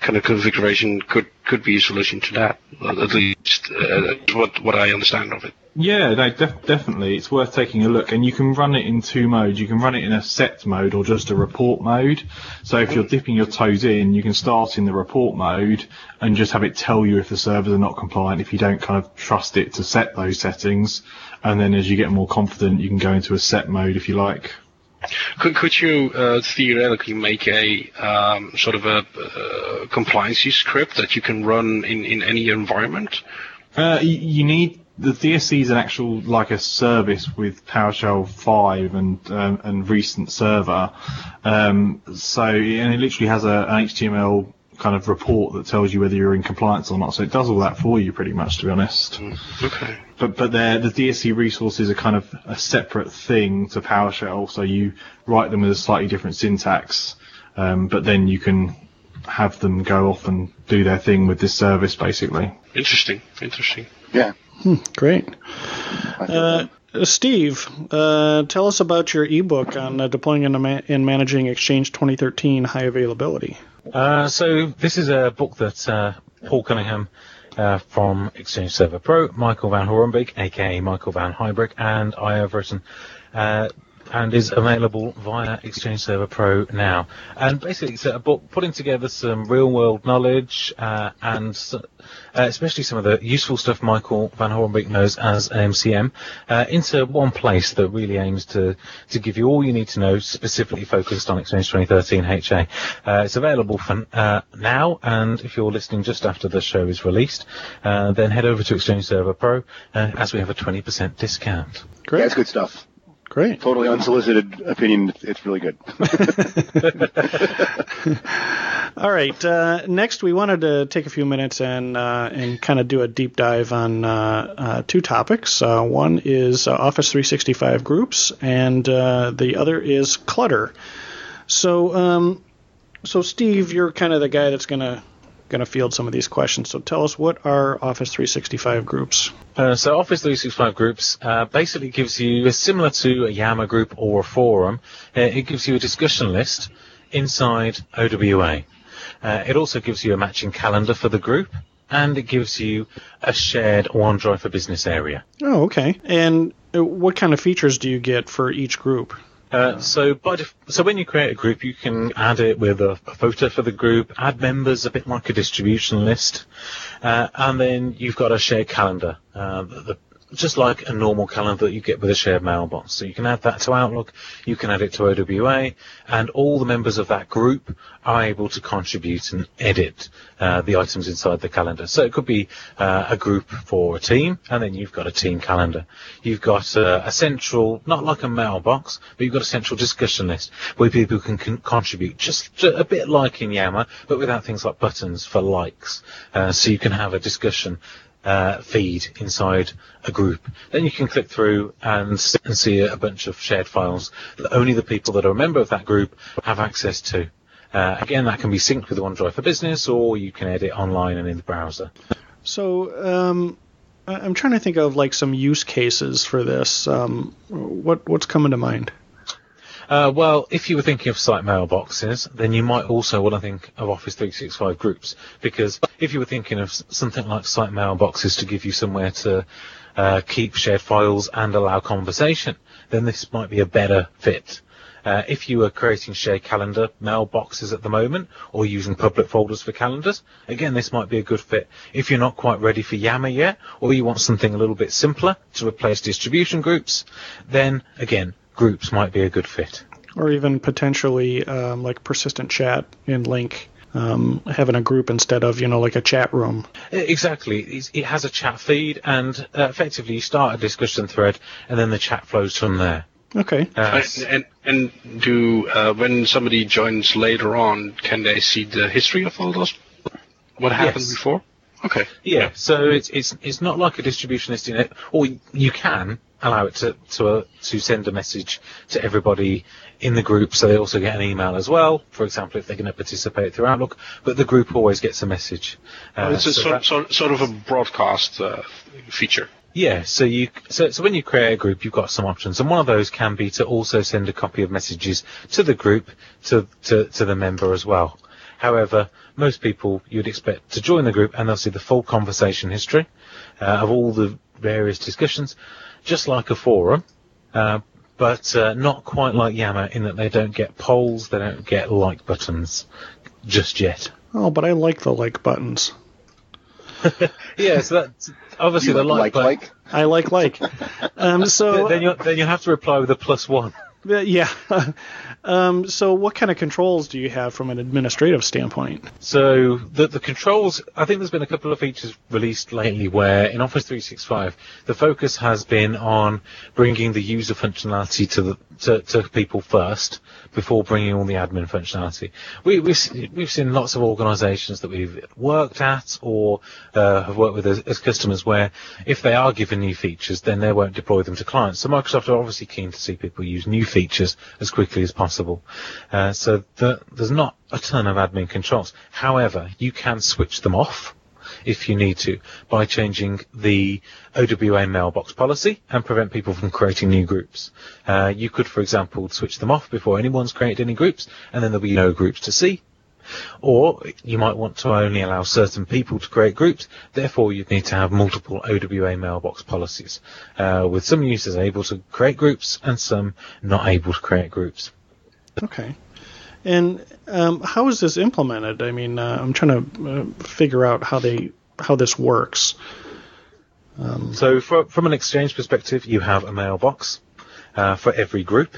kind of configuration could could be a solution to that. At least uh, what what I understand of it. Yeah, no, def- definitely. It's worth taking a look. And you can run it in two modes. You can run it in a set mode or just a report mode. So if you're dipping your toes in, you can start in the report mode and just have it tell you if the servers are not compliant, if you don't kind of trust it to set those settings. And then as you get more confident, you can go into a set mode if you like. Could could you uh, theoretically make a um, sort of a uh, compliance script that you can run in, in any environment? Uh, you, need the DSC is an actual like a service with PowerShell 5 and um, and recent server. Um, so and it literally has a, an HTML kind of report that tells you whether you're in compliance or not. So it does all that for you pretty much, to be honest. Okay. But but they're- the DSC resources are kind of a separate thing to PowerShell. So you write them with a slightly different syntax, um, but then you can have them go off and do their thing with this service basically. Interesting. Interesting. Yeah. great. Uh, Steve, uh, tell us about your ebook on uh, deploying and, ma- and managing Exchange 2013 high availability. Uh, so this is a book that uh, Paul Cunningham uh, from Exchange Server Pro, Michael Van Horenbeeck, aka Michael Van Hybrid, and I have written, uh, and is available via Exchange Server Pro now. And basically, it's a book putting together some real-world knowledge uh, and s- uh, especially some of the useful stuff Michael Van Horenbeeck knows as an MCM uh, into one place that really aims to to give you all you need to know, specifically focused on Exchange 2013 HA. Uh, it's available for uh, now, and if you're listening just after the show is released, uh, then head over to Exchange Server Pro uh, as we have a 20% discount. Great. Yeah, it's good stuff. Great. Totally unsolicited opinion. It's really good. [LAUGHS] All right. Uh, next, we wanted to take a few minutes and uh, and kind of do a deep dive on uh, uh, two topics. Uh, one is uh, Office 365 groups, and uh, the other is clutter. So, um, so Steve, you're kind of the guy that's gonna gonna field some of these questions. So, tell us what are Office 365 groups? Uh, so Office 365 groups uh, basically gives you, similar to a Yammer group or a forum, uh, it gives you a discussion list inside OWA. Uh, it also gives you a matching calendar for the group, and it gives you a shared OneDrive for Business area. Oh, okay. And uh, what kind of features do you get for each group? Uh, so, by def- so when you create a group, you can add it with a, a photo for the group, add members, a bit like a distribution list, uh, and then you've got a shared calendar, uh, the- just like a normal calendar that you get with a shared mailbox. So you can add that to Outlook, you can add it to OWA, and all the members of that group are able to contribute and edit uh, the items inside the calendar. So it could be uh, a group for a team, and then you've got a team calendar. You've got uh, a central, not like a mailbox, but you've got a central discussion list where people can, can contribute, just, ju- a bit like in Yammer, but without things like buttons for likes. Uh, so you can have a discussion uh, feed inside a group. Then you can click through and, see a bunch of shared files that only the people that are a member of that group have access to. Uh, again, that can be synced with OneDrive for Business, or you can edit online and in the browser. So, um, I'm trying to think of like some use cases for this. Um, what what's coming to mind? Uh, well, if you were thinking of site mailboxes, then you might also want to think of Office 365 groups, because if you were thinking of something like site mailboxes to give you somewhere to uh, keep shared files and allow conversation, then this might be a better fit. Uh, if you are creating shared calendar mailboxes at the moment, or using public folders for calendars, again, this might be a good fit. If you're not quite ready for Yammer yet, or you want something a little bit simpler to replace distribution groups, then again, groups might be a good fit. Or even potentially um, like persistent chat in Lync, um, having a group instead of, you know, like a chat room. Exactly. It's, it has a chat feed, and uh, effectively you start a discussion thread, and then the chat flows from there. Okay. Uh, And, and, and do uh, when somebody joins later on, can they see the history of all those? What happened Yes. before? Okay. Yeah, so it's it's it's not like a distribution list in it, or you can allow it to to uh, to send a message to everybody in the group, so they also get an email as well. For example, if they're going to participate through Outlook, but the group always gets a message. Uh, it's a so sort, sort, sort of a broadcast uh, feature. yeah, so you so so when you create a group, you've got some options, and one of those can be to also send a copy of messages to the group to to to the member as well. However, most people you'd expect to join the group and they'll see the full conversation history uh, of all the various discussions, just like a forum, uh, but uh, not quite like Yammer in that they don't get polls, they don't get like buttons just yet. Oh, but I like the like buttons. [LAUGHS] Yeah, so that's obviously You the like, like, like, I like like. [LAUGHS] Um, so Then you then you have to reply with a plus one. Yeah. [LAUGHS] um, so, what kind of controls do you have from an administrative standpoint? So the the controls, I think there's been a couple of features released lately where in Office 365 the focus has been on bringing the user functionality to the to, to people first before bringing all the admin functionality. We, we've we've seen lots of organisations that we've worked at or uh, have worked with as, as customers where if they are given new features, then they won't deploy them to clients. So Microsoft are obviously keen to see people use new features as quickly as possible. Uh, so the, there's not a ton of admin controls. However, you can switch them off if you need to by changing the OWA mailbox policy and prevent people from creating new groups. Uh, you could, for example, switch them off before anyone's created any groups and then there'll be no groups to see. Or you might want to only allow certain people to create groups, therefore you'd need to have multiple OWA mailbox policies, uh, with some users able to create groups and some not able to create groups. Okay. And um, how is this implemented? I mean, uh, I'm trying to uh, figure out how they how this works. So for, from an exchange perspective, you have a mailbox uh, for every group.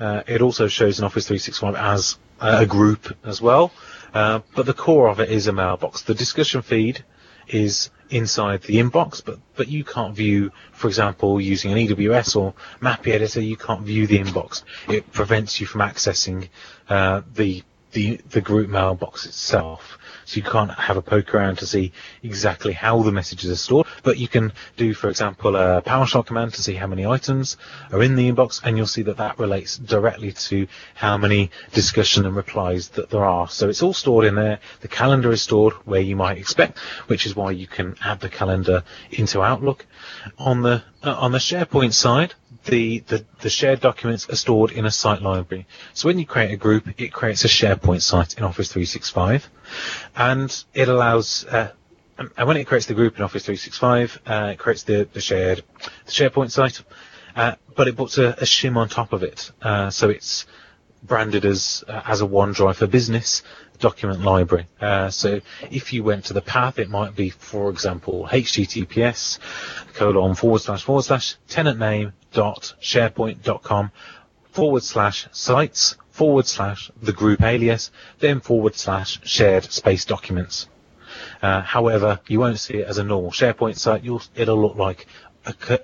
Uh, it also shows in Office 365 as a group as well, uh, but the core of it is a mailbox. The discussion feed is inside the inbox, but, but you can't view, for example, using an EWS or MAPI editor, you can't view the inbox. It prevents you from accessing uh, the, the the group mailbox itself. So you can't have a poke around to see exactly how the messages are stored, but you can do, for example, a PowerShell command to see how many items are in the inbox, and you'll see that that relates directly to how many discussion and replies that there are. So it's all stored in there. The calendar is stored where you might expect, which is why you can add the calendar into Outlook. On the uh, on the SharePoint side, the, the, the shared documents are stored in a site library. So when you create a group, it creates a SharePoint site in Office 365, and it allows. Uh, and when it creates the group in Office 365, uh, it creates the, the shared the SharePoint site, uh, but it puts a, a shim on top of it, uh, so it's branded as uh, as a OneDrive for Business document library. Uh, so if you went to the path, it might be, for example, HTTPS colon forward slash forward slash tenant name dot SharePoint dot com forward slash sites forward slash the group alias then forward slash shared space documents. Uh, however, you won't see it as a normal SharePoint site. You'll, it'll look like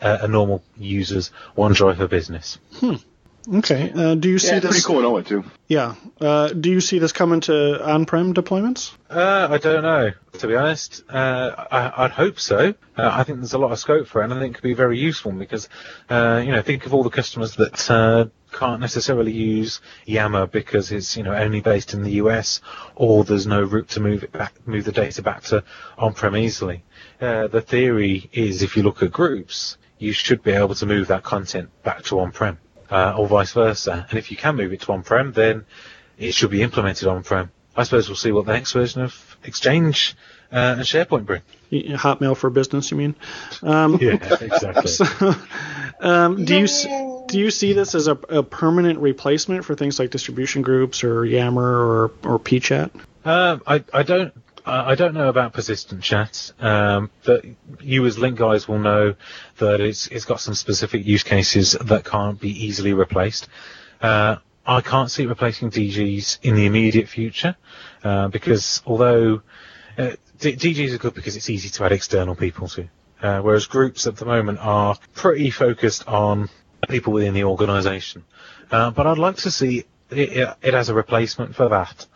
a normal user's OneDrive for Business. Hmm. Okay. Uh, do you see Yeah, this? pretty cool to know too. Yeah. Uh, do you see this coming to on-prem deployments? Uh, I don't know, to be honest. Uh, I, I'd hope so. Uh, I think there's a lot of scope for it, and I think it could be very useful because, uh, you know, think of all the customers that uh, can't necessarily use Yammer because it's, you know, only based in the US, or there's no route to move it back, move the data back to on-prem easily. Uh, the theory is, if you look at groups, you should be able to move that content back to on-prem. uh, or vice versa. And if you can move it to on-prem, then it should be implemented on-prem. I suppose we'll see what the next version of Exchange uh, and SharePoint bring. Hotmail for business, you mean? Um, [LAUGHS] Yeah, exactly. [LAUGHS] so, um, do you s- do you see this as a, a permanent replacement for things like distribution groups or Yammer or or PChat? Um, I, I don't I don't know about persistent chat. Um, but you as Lync guys will know that it's it's got some specific use cases that can't be easily replaced. Uh, I can't see replacing DGs in the immediate future uh, because although uh, D- DGs are good because it's easy to add external people to, uh, whereas groups at the moment are pretty focused on people within the organisation. Uh, but I'd like to see it, it, it as a replacement for that.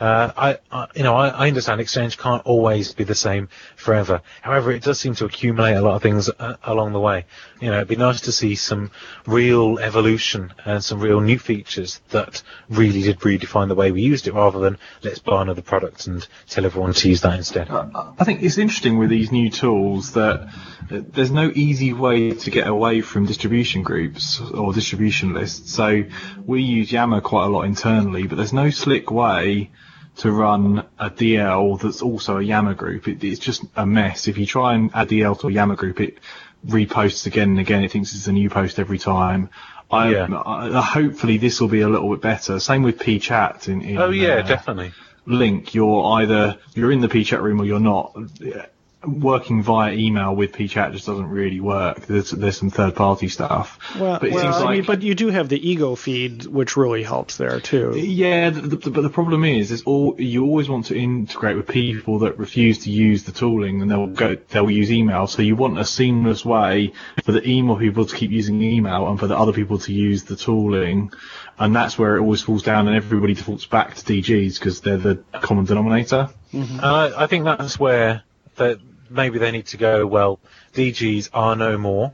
Uh, I, I, you know, I, I understand Exchange can't always be the same forever. However, it does seem to accumulate a lot of things uh, along the way. You know, it'd be nice to see some real evolution and some real new features that really did redefine the way we used it, rather than let's buy another product and tell everyone to use that instead. I think it's interesting with these new tools that uh, there's no easy way to get away from distribution groups or distribution lists. So we use Yammer quite a lot internally, but there's no slick way to run a DL that's also a Yammer group. It, it's just a mess. If you try and add DL to a Yammer group, it reposts again and again. It thinks it's a new post every time. I, Yeah. I, hopefully this will be a little bit better. Same with PChat in, in Oh yeah, uh, definitely. Lync, you're either you're in the PChat room or you're not. Working via email with PChat just doesn't really work. There's there's some third party stuff. Well, but it well, seems I like mean, but you do have the ego feed, which really helps there too. yeah, the, the, but the problem is, is all you always want to integrate with people that refuse to use the tooling, and they'll go, they'll use email. So you want a seamless way for the email people to keep using email, and for the other people to use the tooling, and that's where it always falls down, and everybody defaults back to DGs because they're the common denominator. Mm-hmm. And I, I think that's where that maybe they need to go. Well, DGs are no more.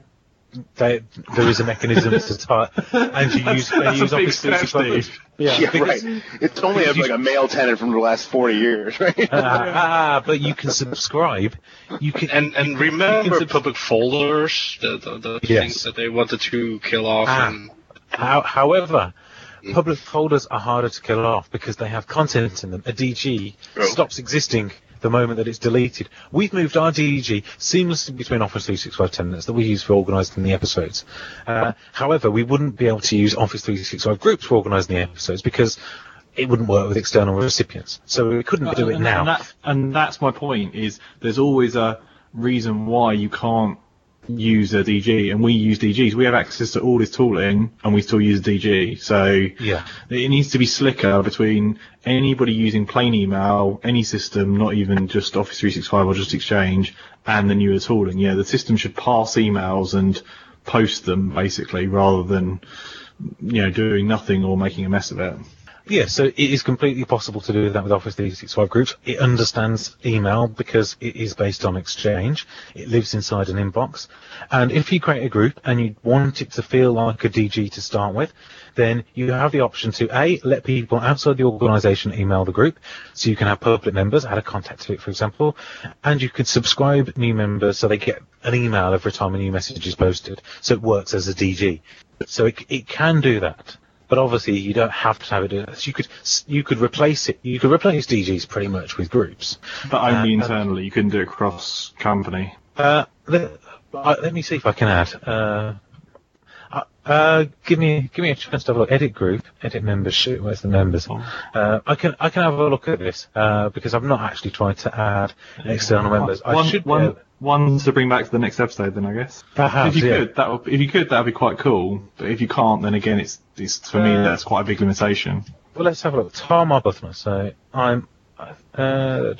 They, there is a mechanism to [LAUGHS] start, and you use, and you use That's a Office 365. Yeah. Yeah, because- right. It's only a, like a male tenant from the last 40 years, right? [LAUGHS] Ah, but you can subscribe. You can And and remember You can public folders, the the, the Yes. things that they wanted to kill off. Ah. And, How, however, public folders are harder to kill off because they have content in them. A DG Oh. stops existing the moment that it's deleted. We've moved our DG seamlessly between Office 365 tenants that we use for organising the episodes. Uh, however, we wouldn't be able to use Office 365 groups for organising the episodes because it wouldn't work with external recipients. So we couldn't do it and, now. And that's my point. Is there's always a reason why you can't use a DG, and we use DGs. We have access to all this tooling, and we still use DG. So Yeah. it needs to be slicker between anybody using plain email, any system, not even just Office 365 or just Exchange, and the newer tooling. Yeah, the system should pass emails and post them basically, rather than you know doing nothing or making a mess of it. Yeah, so it is completely possible to do that with Office 365 groups. It understands email because it is based on Exchange. It lives inside an inbox. And if you create a group and you want it to feel like a DG to start with, then you have the option to A, let people outside the organization email the group. So you can have public members, add a contact to it, for example. And you can subscribe new members so they get an email every time a new message is posted. So it works as a DG. So it, it can do that. But obviously, you don't have to have it. You could you could replace it. You could replace DGs pretty much with groups. But only Uh, internally. You couldn't do it cross company. Uh, let, uh, let me see if I can add. Uh, uh, uh, give me give me a chance to have a look. Edit group, edit membership. Where's the members? Uh, I can I can have a look at this uh, because I've not actually tried to add external members. I One, should be one, able- one to bring back to the next episode, then I guess. Perhaps, if you yeah. could, that would, if you could, that would be quite cool. But if you can't, then again, it's, it's for me Uh, that's quite a big limitation. Well, let's have a look. Tom Arbuthnot. So I'm. Uh,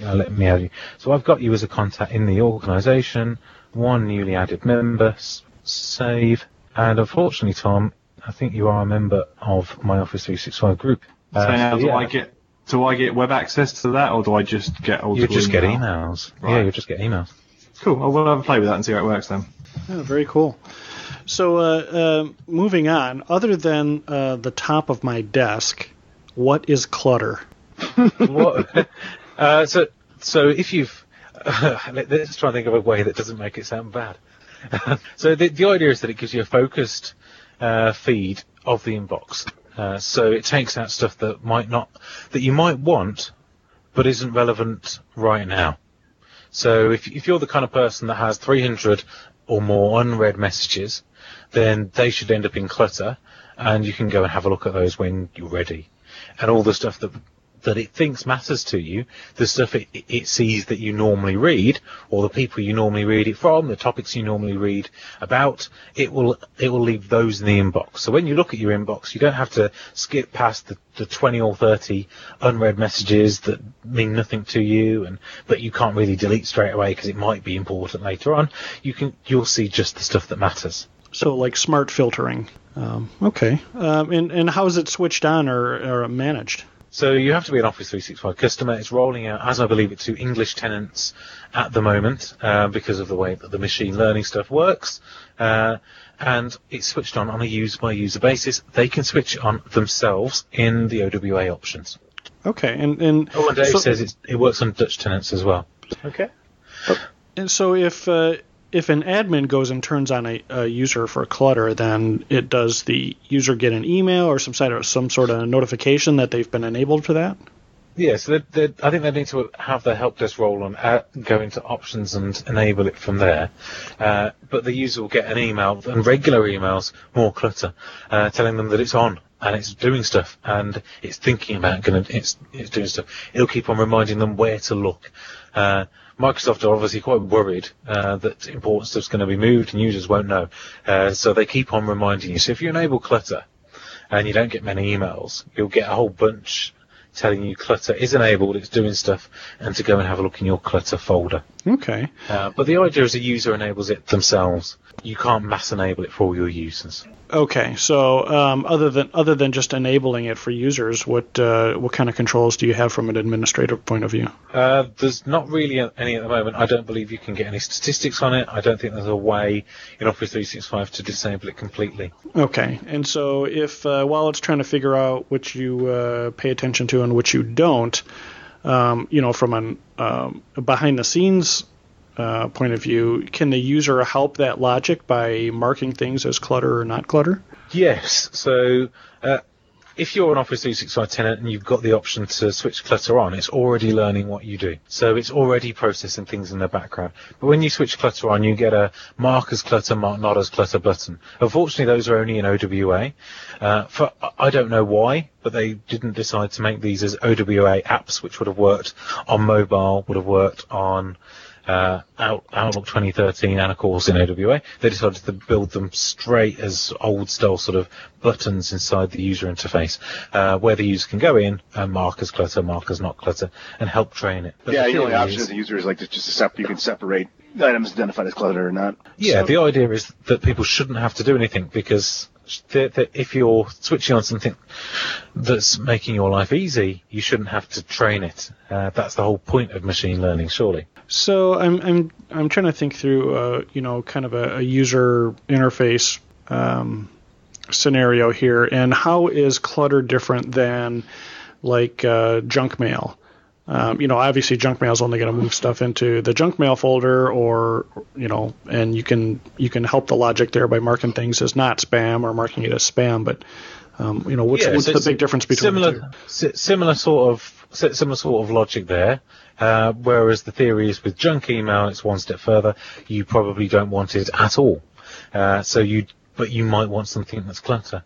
let me add you. So I've got you as a contact in the organisation. One newly added member. S- save. And unfortunately, Tom, I think you are a member of my Office 365 group. so Uh, now, do yeah, I get do I get web access to that, or do I just get old You school just get emails. Right. Yeah, you just get emails. Cool. I will have a play with that and see how it works then. Yeah, very cool. So, uh, uh, moving on. Other than uh, the top of my desk, what is clutter? what? [LAUGHS] uh, so, so if you've, let, [LAUGHS] let's try and think of a way that doesn't make it sound bad. [LAUGHS] so the, the idea is that it gives you a focused uh, feed of the inbox. Uh, so it takes out stuff that might not, that you might want, but isn't relevant right now. So if, if you're the kind of person that has 300 or more unread messages, then they should end up in clutter, and you can go and have a look at those when you're ready. And all the stuff that that it thinks matters to you, the stuff it, it sees that you normally read, or the people you normally read it from, the topics you normally read about, it will it will leave those in the inbox. So when you look at your inbox, you don't have to skip past the, the 20 or 30 unread messages that mean nothing to you, and but you can't really delete straight away because it might be important later on. You can you'll see just the stuff that matters. So like smart filtering. Um, okay. Um, and and how is it switched on or, or managed? So you have to be an Office 365 customer. It's rolling out, as I believe it, to English tenants at the moment uh, because of the way that the machine learning stuff works. Uh, and it's switched on on a user by user basis. They can switch on themselves in the OWA options. Okay, and and Oh, and Dave so, says it's, it works on Dutch tenants as well. okay. And so if uh, if an admin goes and turns on a, a user for clutter, then it does the user get an email or some sort of some sort of notification that they've been enabled for that? Yeah, so I think they need to have the help desk role on, uh, go into options and enable it from there. Uh, but the user will get an email, and regular emails, more clutter, uh, telling them that it's on and it's doing stuff and it's thinking about gonna, it's, it's doing stuff. It'll keep on reminding them where to look. Uh, Microsoft are obviously quite worried uh, that important stuff's going to be moved and users won't know. Uh, so they keep on reminding you. So if you enable clutter and you don't get many emails, you'll get a whole bunch telling you clutter is enabled, it's doing stuff, and to go and have a look in your clutter folder. Okay. Uh, but the idea is a user enables it themselves. You can't mass enable it for all your users. Okay. So um, other than other than just enabling it for users, what uh, what kind of controls do you have from an administrative point of view? Uh, there's not really any at the moment. I don't believe you can get any statistics on it. I don't think there's a way in Office 365 to disable it completely. Okay. And so if uh, while it's trying to figure out what you uh, pay attention to and what you don't, um, you know, from an um, behind the scenes uh, point of view, can the user help that logic by marking things as clutter or not clutter? Yes. So uh, if you're an Office 365 tenant and you've got the option to switch clutter on, it's already learning what you do. So it's already processing things in the background. But when you switch clutter on, you get a mark as clutter, mark not as clutter button. Unfortunately, those are only in OWA. Uh, for I don't know why, but they didn't decide to make these as OWA apps, which would have worked on mobile, would have worked on uh, Out, Outlook 2013 and of course in OWA. They decided to build them straight as old style sort of buttons inside the user interface, uh, where the user can go in and mark as clutter, mark as not clutter, and help train it. But yeah, the the only option is- a user is like to just sep- you can separate items identified as clutter or not. Yeah, So- the idea is that people shouldn't have to do anything because th- th- if you're switching on something that's making your life easy, you shouldn't have to train it. Uh, that's the whole point of machine learning, surely. So I'm I'm I'm trying to think through, uh, you know, kind of a, a user interface um, scenario here, and how is clutter different than like uh, junk mail? Um, you know, obviously junk mail is only going to move stuff into the junk mail folder, or you know, and you can you can help the logic there by marking things as not spam or marking it as spam. But um, you know, what's, Yeah, what's so the big difference between the two? similar, similar sort of similar sort of logic there. Uh, whereas the theory is with junk email, it's one step further. You probably don't want it at all. Uh, so you, but you might want something that's clutter.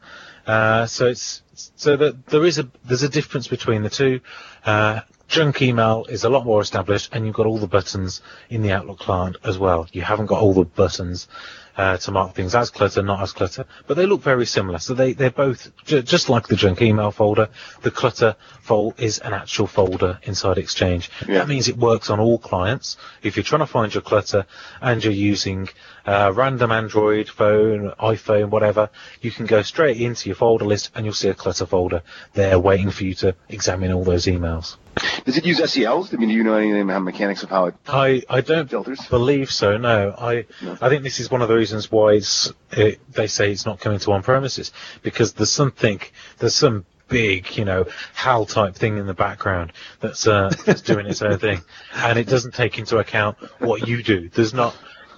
Uh, so it's so that there is a there's a difference between the two. Uh, junk email is a lot more established, and you've got all the buttons in the Outlook client as well. You haven't got all the buttons uh, to mark things as clutter, not as clutter, but they look very similar. So they they're both ju- just like the junk email folder. The clutter folder is an actual folder inside Exchange. Yeah. That means it works on all clients. If you're trying to find your clutter and you're using uh, random Android phone, iPhone, whatever, you can go straight into your folder list and you'll see a clutter folder there waiting for you to examine all those emails. Does it use SCLs? I mean, do you know anything about mechanics of how it I, I don't filters? believe so. No, I No. I think this is one of the reasons why it's it, they say it's not coming to on premises because there's something there's some big you know HAL type thing in the background that's uh, that's doing its own thing and it doesn't take into account what you do. There's not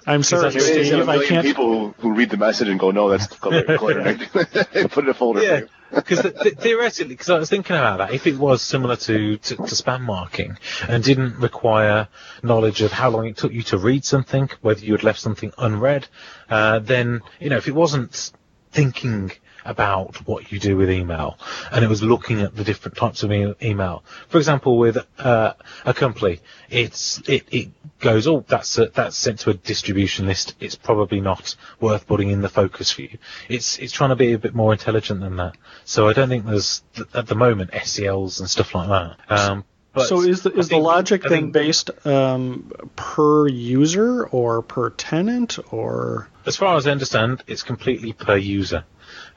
I'm sorry, Because Maybe there's a Steve. I million can't. people who, who read the message and go, no, that's color recording. [LAUGHS] [LAUGHS] Put it in a folder. Yeah, because th- th- theoretically, because I was thinking about that, if it was similar to, to, to spam marking and didn't require knowledge of how long it took you to read something, whether you had left something unread, uh, then you know if it wasn't thinking about what you do with email and it was looking at the different types of e- email. For example, with uh, Acompli, it's it, it goes, oh, that's a, that's sent to a distribution list. It's probably not worth putting in the focus view. It's it's trying to be a bit more intelligent than that. So I don't think there's th- at the moment SCLs and stuff like that. Um, but So is the is the logic I then think- based um, per user or per tenant or? as far as I understand, it's completely per user.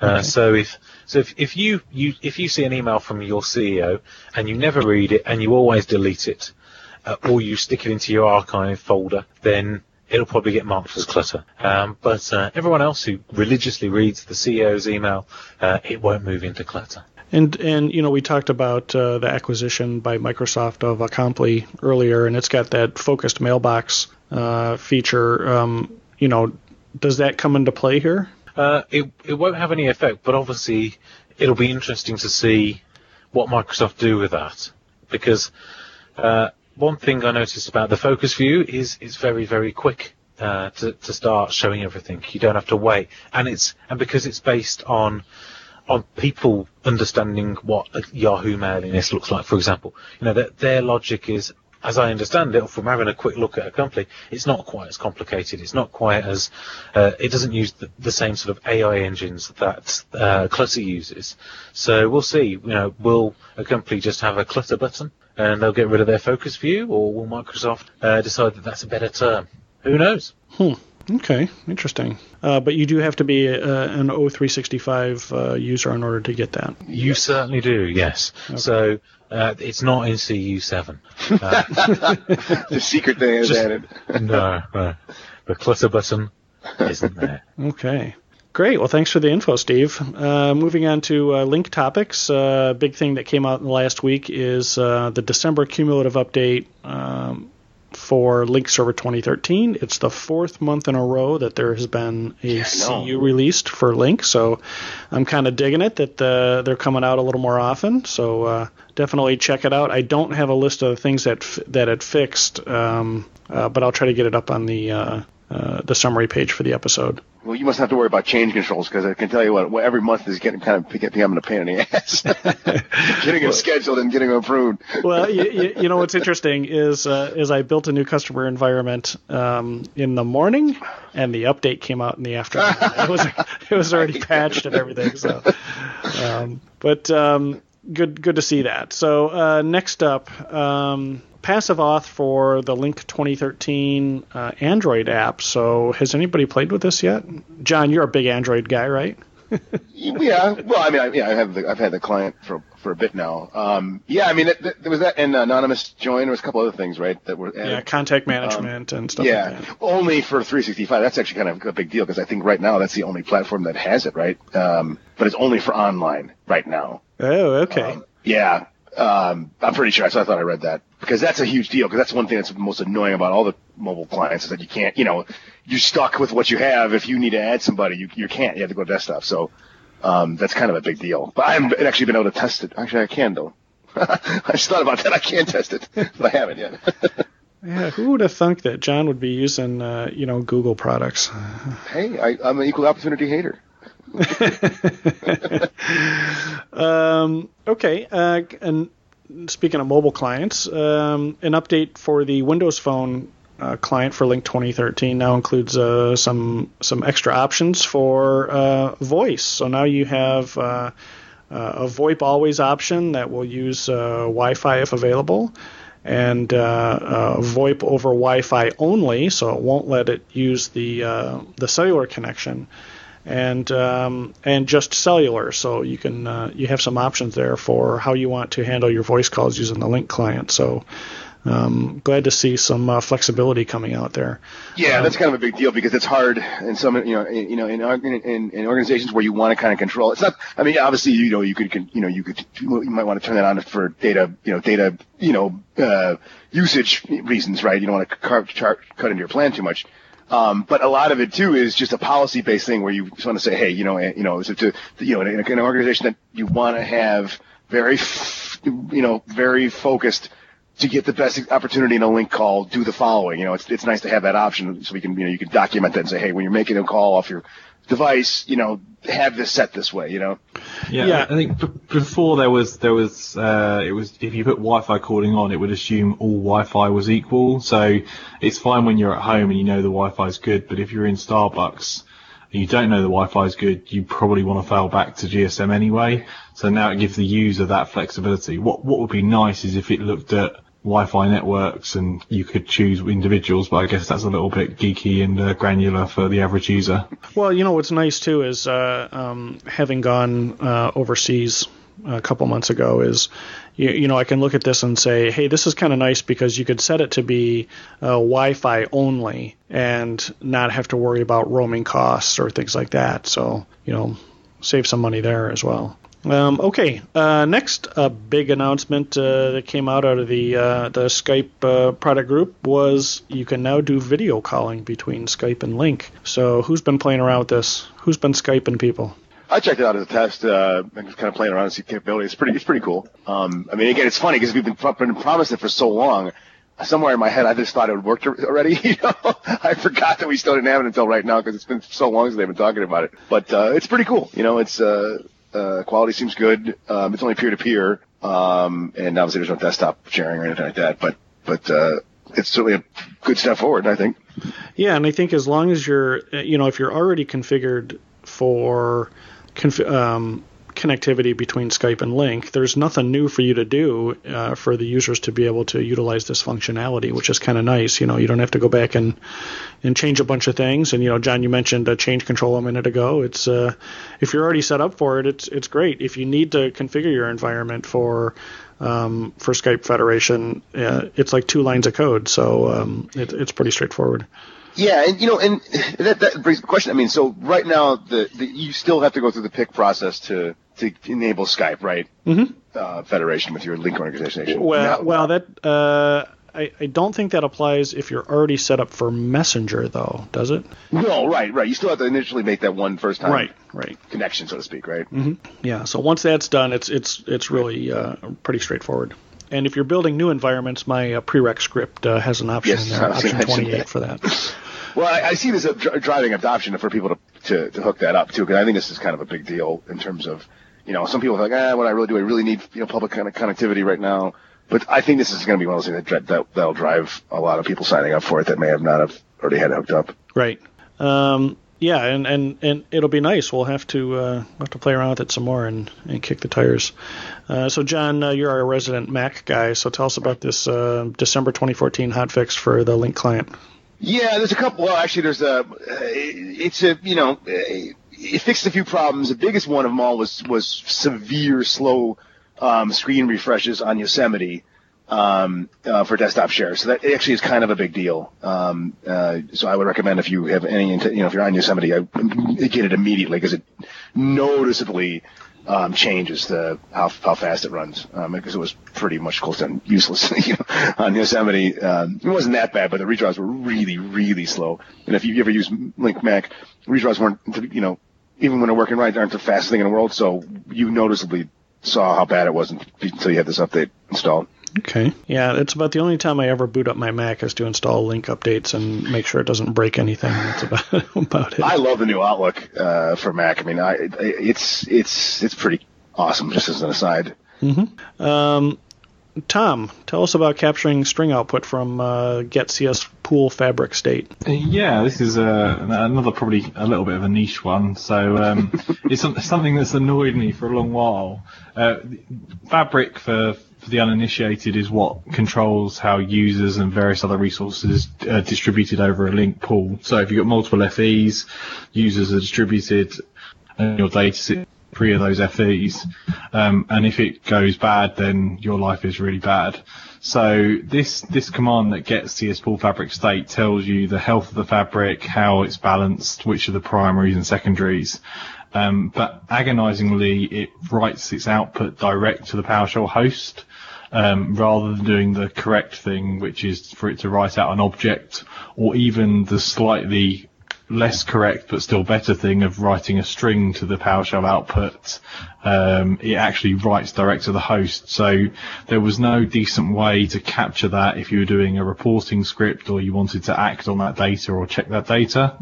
Uh, So if so if, if you, you if you see an email from your CEO and you never read it and you always delete it, uh, or you stick it into your archive folder, then it'll probably get marked as clutter. Um, but uh, everyone else who religiously reads the CEO's email, uh, it won't move into clutter. And and you know we talked about uh, the acquisition by Microsoft of Acompli earlier, and it's got that focused mailbox uh, feature. Um, you know, does that come into play here? Uh, it it won't have any effect, but obviously it'll be interesting to see what Microsoft do with that because uh, one thing I noticed about the focus view is it's very very quick uh, to to start showing everything. You don't have to wait, and it's and because it's based on on people understanding what Yahoo mailing list looks like, for example. You know, that their logic is, as I understand it, from having a quick look at Acompli, it's not quite as complicated. It's not quite as, uh, it doesn't use the, the same sort of AI engines that uh, Clutter uses. So we'll see. You know, will Acompli just have a Clutter button and they'll get rid of their focus view, or will Microsoft uh, decide that that's a better term? Who knows? Okay, interesting. Uh, but you do have to be uh, an O365 uh, user in order to get that. You certainly do, yes. So uh, it's not in CU7. Uh, [LAUGHS] The secret thing is Just- added. [LAUGHS] no, no. The clutter button isn't there. Okay. Great. Well, thanks for the info, Steve. Uh, moving on to uh, Lync topics. Uh, big thing that came out in the last week is uh, the December cumulative update um, for Lync Server 2013. It's the fourth month in a row that there has been a know. CU released for Lync, so I'm kind of digging it that uh, they're coming out a little more often. So uh, definitely check it out. I don't have a list of the things that f- that it fixed, um, uh, but I'll try to get it up on the uh, uh, the summary page for the episode. Well, you must have to worry about change controls because I can tell you what, every month is getting kind of becoming a pain in the ass. [LAUGHS] getting them scheduled and getting them approved. well, you, you, you know what's interesting is uh, is I built a new customer environment um, in the morning, and the update came out in the afternoon. It was it was already [LAUGHS] patched and everything. So, um, but um, good good to see that. So uh, next up. Um, Passive auth for the Lync 2013 uh, Android app. So, has anybody played with this yet? John, you're a big Android guy, right? [LAUGHS] Yeah, well, I mean, I, yeah, I have the, I've had the client for for a bit now. Um, yeah, I mean, it, there was that and anonymous join. There was a couple other things, right? That were added. Yeah, contact management and stuff Yeah, like that. only for 365. That's actually kind of a big deal because I think right now that's the only platform that has it, right? Um, but it's only for online right now. Oh, okay. Um, yeah, um, I'm pretty sure. So I thought I read that because that's a huge deal. Because that's one thing that's most annoying about all the mobile clients is that you can't, you know, you're stuck with what you have. If you need to add somebody, you you can't. You have to go to desktop. So um, that's kind of a big deal. But I haven't actually been able to test it. Actually, I can though. [LAUGHS] I just thought about that. I can test it, but I haven't yet. [LAUGHS] Yeah, who would have thunk that John would be using, uh, you know, Google products? hey, I, I'm an equal opportunity hater. [LAUGHS] um, okay, uh, and speaking of mobile clients, um, an update for the Windows Phone uh, client for Lync 2013 now includes uh, some some extra options for uh, voice. So now you have uh, uh, a VoIP always option that will use Wi-Fi if available, and uh, uh, VoIP over Wi-Fi only, so it won't let it use the uh, the cellular connection, and um, and just cellular. So you can uh, you have some options there for how you want to handle your voice calls using the Lync client. So. Um, glad to see some uh, flexibility coming out there. Yeah, that's kind of a big deal because it's hard in some, you know, in, you know, in, in, in organizations where you want to kind of control. It's not. I mean, obviously, you know, you could, you know, you could, you might want to turn that on for data, you know, data, you know, uh, usage reasons, right? You don't want to carve, chart, cut into your plan too much. Um, but a lot of it too is just a policy-based thing where you just want to say, hey, you know, you know, to, you know, in, an organization that you want to have very, you know, very focused to get the best opportunity in a Lync call, do the following. You know, it's it's nice to have that option so we can, you know, you can document that and say, hey, when you're making a call off your device, you know, have this set this way. You know. Yeah, Yeah. I think b- before there was there was uh, it was if you put Wi-Fi calling on, it would assume all Wi-Fi was equal. So it's fine when you're at home and you know the Wi-Fi is good, but if you're in Starbucks and you don't know the Wi-Fi is good, you probably want to fail back to GSM anyway. So now it gives the user that flexibility. What what would be nice is if it looked at Wi-Fi networks and you could choose individuals, but I guess that's a little bit geeky and uh, granular for the average user. Well, you know what's nice too is uh, um, having gone uh, overseas a couple months ago is you, you know I can look at this and say, hey, this is kind of nice because you could set it to be uh, Wi-Fi only and not have to worry about roaming costs or things like that. So you know, save some money there as well. Um, okay, uh, next a big announcement uh, that came out out of the uh, the Skype uh, product group was you can now do video calling between Skype and Lync. So who's been playing around with this? Who's been Skyping people? I checked it out as a test uh, and kind of playing around and see capability. It's pretty, it's pretty cool. Um, I mean, again, it's funny because we've been, been promising it for so long. Somewhere in my head, I just thought it would work [LAUGHS] already. You know, [LAUGHS] I forgot that we still didn't have it until right now because it's been so long since they've been talking about it. But uh, it's pretty cool. You know, it's uh, uh, quality seems good. Um, it's only peer to peer, and obviously there's no desktop sharing or anything like that. But but uh, it's certainly a good step forward. I think. Yeah, and I think as long as you're, you know, if you're already configured for conf- um, connectivity between Skype and Lync, there's nothing new for you to do uh, for the users to be able to utilize this functionality, which is kind of nice. You know, you don't have to go back and and change a bunch of things. And you know, John, you mentioned a change control a minute ago. It's uh, if you're already set up for it, it's it's great. If you need to configure your environment for um, for Skype Federation, uh, it's like two lines of code, so um, it, it's pretty straightforward. Yeah, and you know, and that, that brings the question. I mean, so right now, the, the you still have to go through the PIC process to to enable Skype, right? Mhm. Uh, Federation with your Lync organization. Well, Now- well, that uh, I, I don't think that applies if you're already set up for Messenger, though, does it? no, right, right. You still have to initially make that one first time Right, right. connection, so to speak, right? Yeah. So once that's done, it's it's it's really uh, pretty straightforward. And if you're building new environments, my uh, prereq script uh, has an option Yes, in there, option 28 that. for that. [LAUGHS] Well, I, I see this as dri- driving adoption for people to, to to hook that up too, because I think this is kind of a big deal in terms of, you know, some people are like, ah, what I really do, I really need you know public kind of connectivity right now. But I think this is going to be one of those things that, that that'll drive a lot of people signing up for it that may have not have already had it hooked up. Right. Um, yeah, and, and, and it'll be nice. We'll have to uh, we'll have to play around with it some more and, and kick the tires. Uh, so, John, uh, you're our resident Mac guy. So, tell us about this uh, December 2014 hotfix for the Lync client. Yeah, there's a couple. Well, actually, there's a. It's a you know, it fixed a few problems. The biggest one of them all was was severe slow um, screen refreshes on Yosemite um, uh, for desktop share. So that actually is kind of a big deal. Um, uh, so I would recommend if you have any, you know, if you're on Yosemite, I, get it immediately because it noticeably um, changes the how, how fast it runs um, because it was pretty much close to useless [LAUGHS] you know, on Yosemite. Um, it wasn't that bad, but the redraws were really, really slow. And if you ever use Lync Mac, redraws weren't, you know, even when they're working right, they aren't the fastest thing in the world. So you noticeably saw how bad it was until you had this update installed. Okay. Yeah, it's about the only time I ever boot up my Mac is to install Lync updates and make sure it doesn't break anything. That's about [LAUGHS] about it. I love the new Outlook uh, for Mac. I mean, I, it's it's it's pretty awesome. Just as an aside. Hmm. Um, Tom, tell us about capturing string output from uh, Get CS Pool Fabric State. Uh, Yeah, this is uh, another probably a little bit of a niche one. So um, [LAUGHS] it's something that's annoyed me for a long while. Uh, Fabric for, for the uninitiated is what controls how users and various other resources are distributed over a Lync pool. So if you've got multiple FEs, users are distributed, and your data sits free of those FEs. Um, and if it goes bad, then your life is really bad. So this this command that gets CS pool fabric state tells you the health of the fabric, how it's balanced, which are the primaries and secondaries. Um, but agonizingly, it writes its output direct to the PowerShell host. Um, rather than doing the correct thing, which is for it to write out an object or even the slightly less correct but still better thing of writing a string to the PowerShell output, um, it actually writes direct to the host. So there was no decent way to capture that if you were doing a reporting script or you wanted to act on that data or check that data.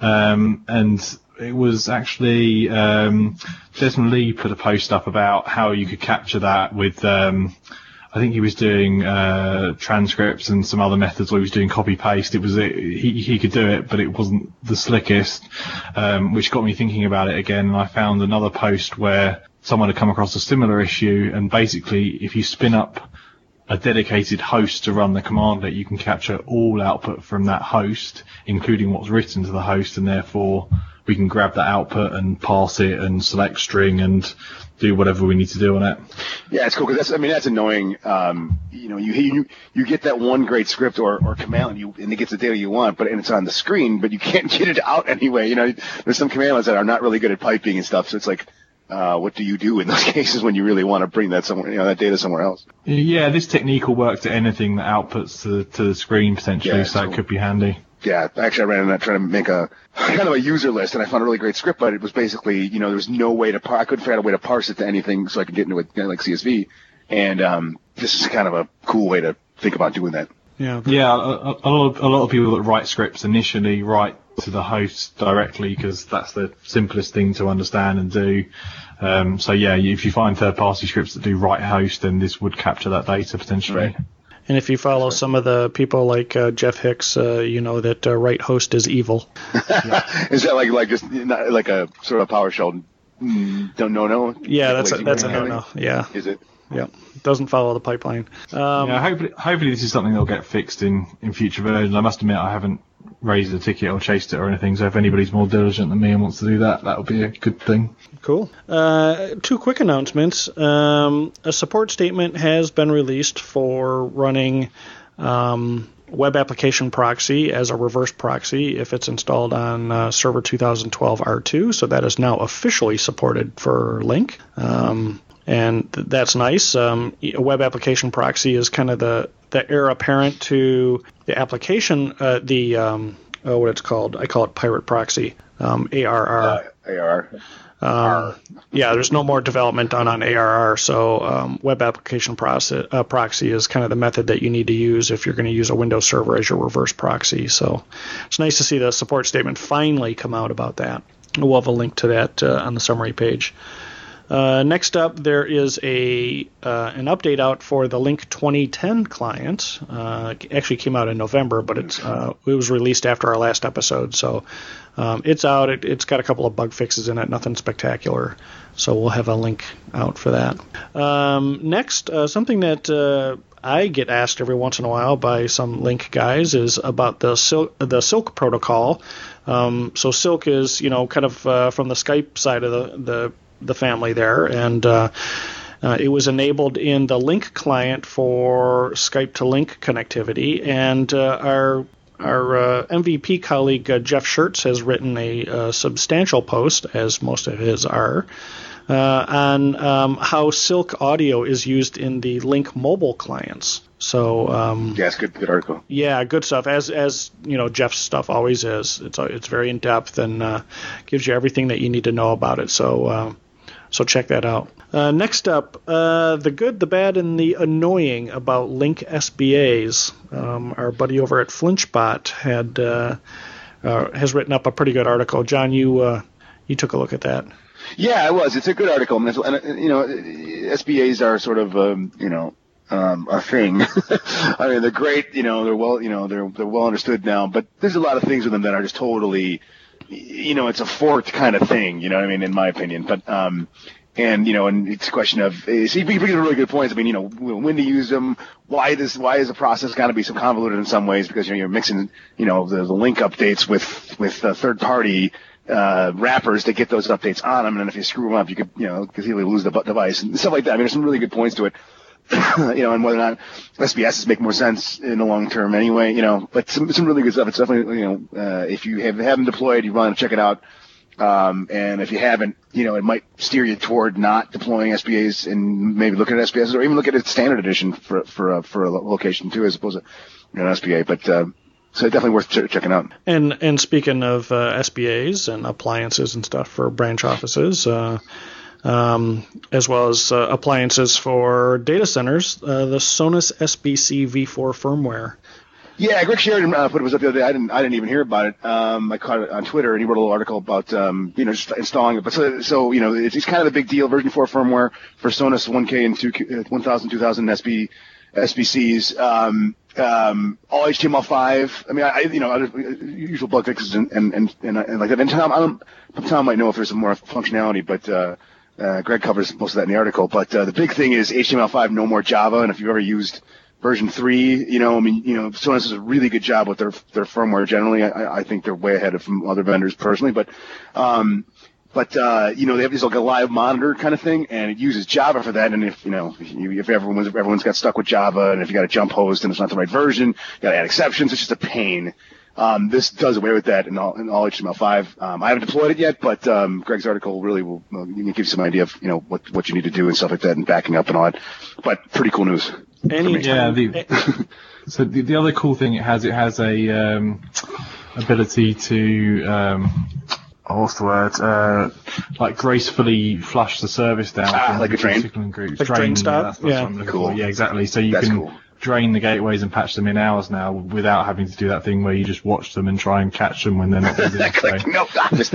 Um, and it was actually um, Desmond Lee put a post up about how you could capture that with um, I think he was doing uh, transcripts and some other methods where he was doing copy paste. It was he he could do it, but it wasn't the slickest, um, which got me thinking about it again. And I found another post where someone had come across a similar issue, and basically, if you spin up a dedicated host to run the command that you can capture all output from that host, including what's written to the host, and therefore we can grab that output and pass it and select string and do whatever we need to do on it. Yeah, it's cool because that's I mean that's annoying. Um, you know, you you you get that one great script or, or command and you and it gets the data you want, but and it's on the screen, but you can't [LAUGHS] get it out anyway. You know, there's some commandlets that are not really good at piping and stuff, so it's like. Uh, what do you do in those [LAUGHS] cases when you really want to bring that somewhere, you know, that data somewhere else? Yeah, this technique will work to anything that outputs to, to the screen potentially, yeah, so cool. it could be handy yeah, actually, I ran in that trying to make a kind of a user list, and I found a really great script, but it was basically, you know, there was no way to, par- I couldn't figure out a way to parse it to anything so I could get into it, you know, like CSV. And um, this is kind of a cool way to think about doing that. Yeah, yeah. A, a, lot of, a lot of people that write scripts initially write to the host directly because that's the simplest thing to understand and do. Um, so yeah, if you find third-party scripts that do write host, then this would capture that data potentially. Right. And if you follow some of the people like uh, Jeff Hicks, uh, you know that uh, write host is evil. [LAUGHS] is that like like just like a sort of PowerShell mm, don't no no? Yeah, that's a, that's a no no. Yeah. Is it? Yeah, doesn't follow the pipeline. Um, yeah, hopefully, hopefully this is something that'll get fixed in in future versions. I must admit, I haven't raised a ticket or chased it or anything. So if anybody's more diligent than me and wants to do that, that would be a good thing. Cool. Uh, two quick announcements. Um, a support statement has been released for running um, web application proxy as a reverse proxy if it's installed on uh, server 2012 R2. So that is now officially supported for Lync. Um, and th- that's nice. Um, a web application proxy is kind of the the heir apparent to the application, uh, the um, oh, what it's called. I call it pirate proxy, um, ARR. Uh, ARR. Um, yeah, there's no more development done on ARR, so um, web application process, uh, proxy is kind of the method that you need to use if you're going to use a Windows server as your reverse proxy. So it's nice to see the support statement finally come out about that. We'll have a link to that uh, on the summary page. Uh, next up, there is a uh, an update out for the Lync 2010 client. Uh, actually came out in November, but it's uh, it was released after our last episode, so um, it's out. It, has got a couple of bug fixes in it, nothing spectacular. So we'll have a link out for that. Um, next, uh, something that uh, I get asked every once in a while by some Lync guys is about the Silk, the Silk protocol. Um, so Silk is, you know, kind of uh, from the Skype side of the, the the family there, and uh, uh, it was enabled in the Lync client for Skype to Lync connectivity, and uh, our our uh, MVP colleague uh, Jeff Schertz has written a, a, substantial post, as most of his are, uh, on um, how Silk audio is used in the Lync mobile clients. So um, yeah, it's good, good article. Yeah, good stuff. As as you know, Jeff's stuff always is. It's it's very in depth and uh, gives you everything that you need to know about it. So uh, so check that out. Uh, next up, uh, the good, the bad, and the annoying about Lync SBAs. Um, our buddy over at Flinchbot had uh, uh, has written up a pretty good article. John, you uh, you took a look at that. Yeah, it was. It's a good article, and, and you know, SBAs are sort of um, you know um, a thing. [LAUGHS] I mean, they're great. You know, they're well. You know, they're they're well understood now. But there's a lot of things with them that are just totally you know, it's a forked kind of thing, you know what I mean, in my opinion. But, um, and you know, and it's a question of eh, so you bring really good points. I mean, you know, when to use them, why does why is the process got to be so convoluted in some ways because you know you're mixing you know the, the Lync updates with with third party uh, wrappers to get those updates on them, and if you screw them up, you could you know conceivably lose the device and stuff like that. I mean, there's some really good points to it. [COUGHS] you know, and whether or not SBSs make more sense in the long term anyway, you know, but some, some really good stuff. It's definitely, you know, uh, if you have, haven't deployed, you want to check it out. Um, and if you haven't, you know, it might steer you toward not deploying SBAs and maybe looking at SBSs or even look at a standard edition for, for, for a location too, as opposed to an SBA. But, uh, so definitely worth ch- checking out. And and speaking of uh, SBAs and appliances and stuff for branch offices, uh, um, as well as uh, appliances for data centers, uh, the Sonus SBC V4 firmware. Yeah, Greg Sheridan uh, put it was up the other day. I didn't I didn't even hear about it. Um, I caught it on Twitter, and he wrote a little article about um, you know just installing it. But so, so you know it's, it's kind of a big deal. Version 4 firmware for Sonus 1K and 2 1000 2000 SB SBCs. Um, um, all HTML5. I mean, I, you know, usual bug fixes and, and, and, and, and like that. And Tom, I don't, Tom might know if there's some more functionality, but, uh, uh, Greg covers most of that in the article. But, uh, the big thing is HTML5, no more Java. And if you've ever used version three, you know, I mean, you know, Sonus does a really good job with their, their firmware generally. I, I think they're way ahead of some other vendors personally, but, um, but uh, you know they have this like a live monitor kind of thing, and it uses Java for that. And if you know if, everyone's everyone's got stuck with Java, and if you got a jump host and it's not the right version, you got to add exceptions. It's just a pain. Um, this does away with that in all, in all HTML5. Um, I haven't deployed it yet, but um, Greg's article really will uh, give you some idea of you know what what you need to do and stuff like that, and backing up and all that. But pretty cool news. Any, yeah. The, [LAUGHS] so the, the other cool thing it has it has a um, ability to um, oh, what's the word? Uh, like gracefully flush the service down ah, like a drain. Groups. Like drain, drain stop. Yeah, yeah. cool. Yeah, exactly. So you That's can cool. Drain the gateways and patch them in hours now without having to do that thing where you just watch them and try and catch them when they're not [LAUGHS] busy. No,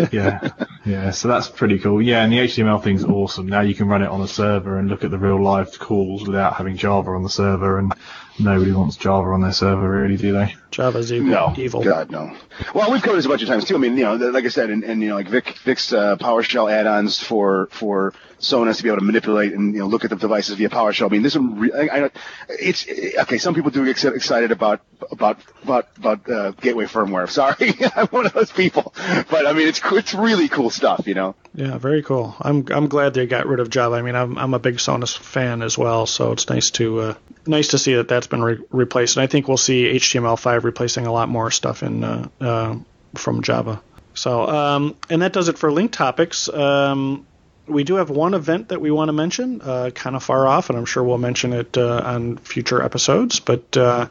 [LAUGHS] yeah, yeah. So that's pretty cool. Yeah, and the HTML thing's awesome. Now you can run it on a server and look at the real live calls without having Java on the server and nobody wants Java on their server, really, do they? Java's evil. No, evil. God, no. Well, we've covered this a bunch of times too. I mean, you know, like I said, and, and you know, like Vic, Vic's uh, PowerShell add-ons for for Sonus to be able to manipulate and you know look at the devices via PowerShell. I mean, this one, re- I, I, it's okay. Some people do get excited about about about about uh, gateway firmware. [LAUGHS] Sorry, I'm one of those people, but I mean, it's it's really cool stuff, you know. Yeah, very cool. I'm I'm glad they got rid of Java. I mean, I'm I'm a big Sonus fan as well, so it's nice to uh, nice to see that that's been re- replaced. And I think we'll see HTML5 replacing a lot more stuff in uh, uh, from Java. So, um, and that does it for Lync topics. Um, we do have one event that we want to mention, uh, kind of far off, and I'm sure we'll mention it uh, on future episodes. But uh,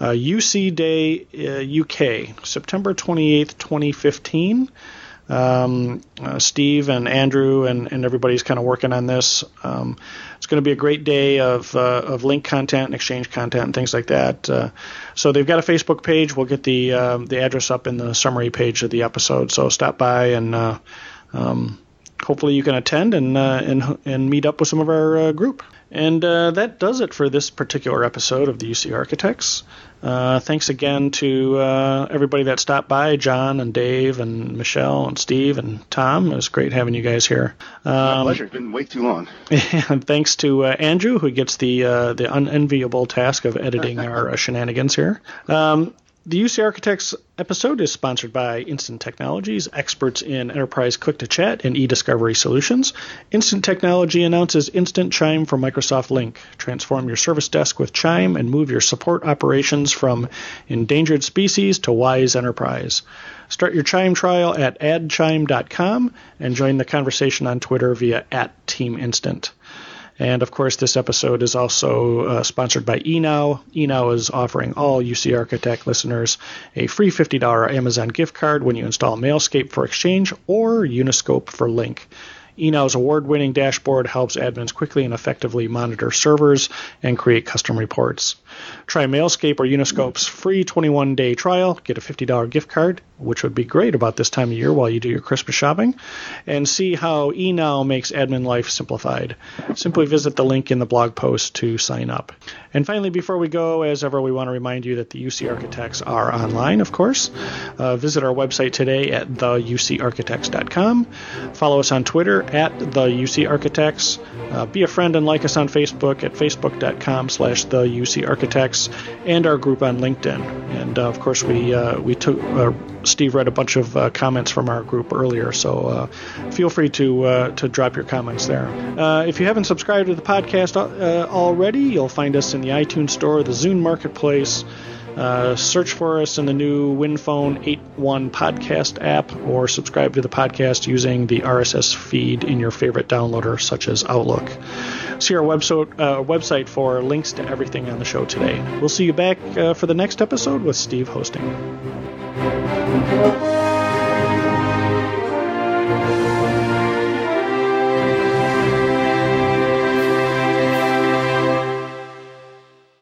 UC Day UK, September 28th, 2015. Um, uh, Steve and Andrew and, and everybody's kind of working on this. Um, it's going to be a great day of, uh, of Lync content and exchange content and things like that. Uh, so they've got a Facebook page. We'll get the um, the address up in the summary page of the episode. So stop by and uh, um, hopefully you can attend and uh, and and meet up with some of our group. And uh, that does it for this particular episode of the UC Architects. Uh, thanks again to uh, everybody that stopped by John and Dave and Michel and Steve and Tom. It was great having you guys here. Um, My pleasure. Been way too long. [LAUGHS] And thanks to uh, Andrew, who gets the uh, the unenviable task of editing [LAUGHS] our uh, shenanigans here. Um, the UC Architects episode is sponsored by Instant Technologies, experts in enterprise click to chat and e discovery solutions. Instant Technology announces Instant Chime for Microsoft Lync. Transform your service desk with Chime and move your support operations from endangered species to wise enterprise. Start your Chime trial at addchime.com and join the conversation on Twitter via at Team Instant. And of course, this episode is also uh, sponsored by eNow. eNow is offering all UC Architect listeners a free $50 Amazon gift card when you install Mailscape for Exchange or Uniscope for Lync. eNow's award winning dashboard helps admins quickly and effectively monitor servers and create custom reports. Try Mailscape or Uniscope's free 21 day trial, get a $50 gift card, which would be great about this time of year while you do your Christmas shopping, and see how eNow makes admin life simplified. Simply visit the link in the blog post to sign up. And finally, before we go, as ever, we want to remind you that the UC Architects are online, of course. Uh, visit our website today at theucarchitects.com. Follow us on Twitter at the UC Architects. Uh, be a friend and like us on Facebook at facebook.com slash the UC Architects and our group on LinkedIn. And uh, of course, we uh, we took uh, Steve read a bunch of comments from our group earlier, so feel free to to drop your comments there. if you haven't subscribed to the podcast already, you'll find us in the iTunes Store, the Zune Marketplace. Uh, search for us in the new WinPhone 8.1 podcast app or subscribe to the podcast using the RSS feed in your favorite downloader, such as Outlook. See our website, uh, website for links to everything on the show today. We'll see you back uh, for the next episode with Steve hosting.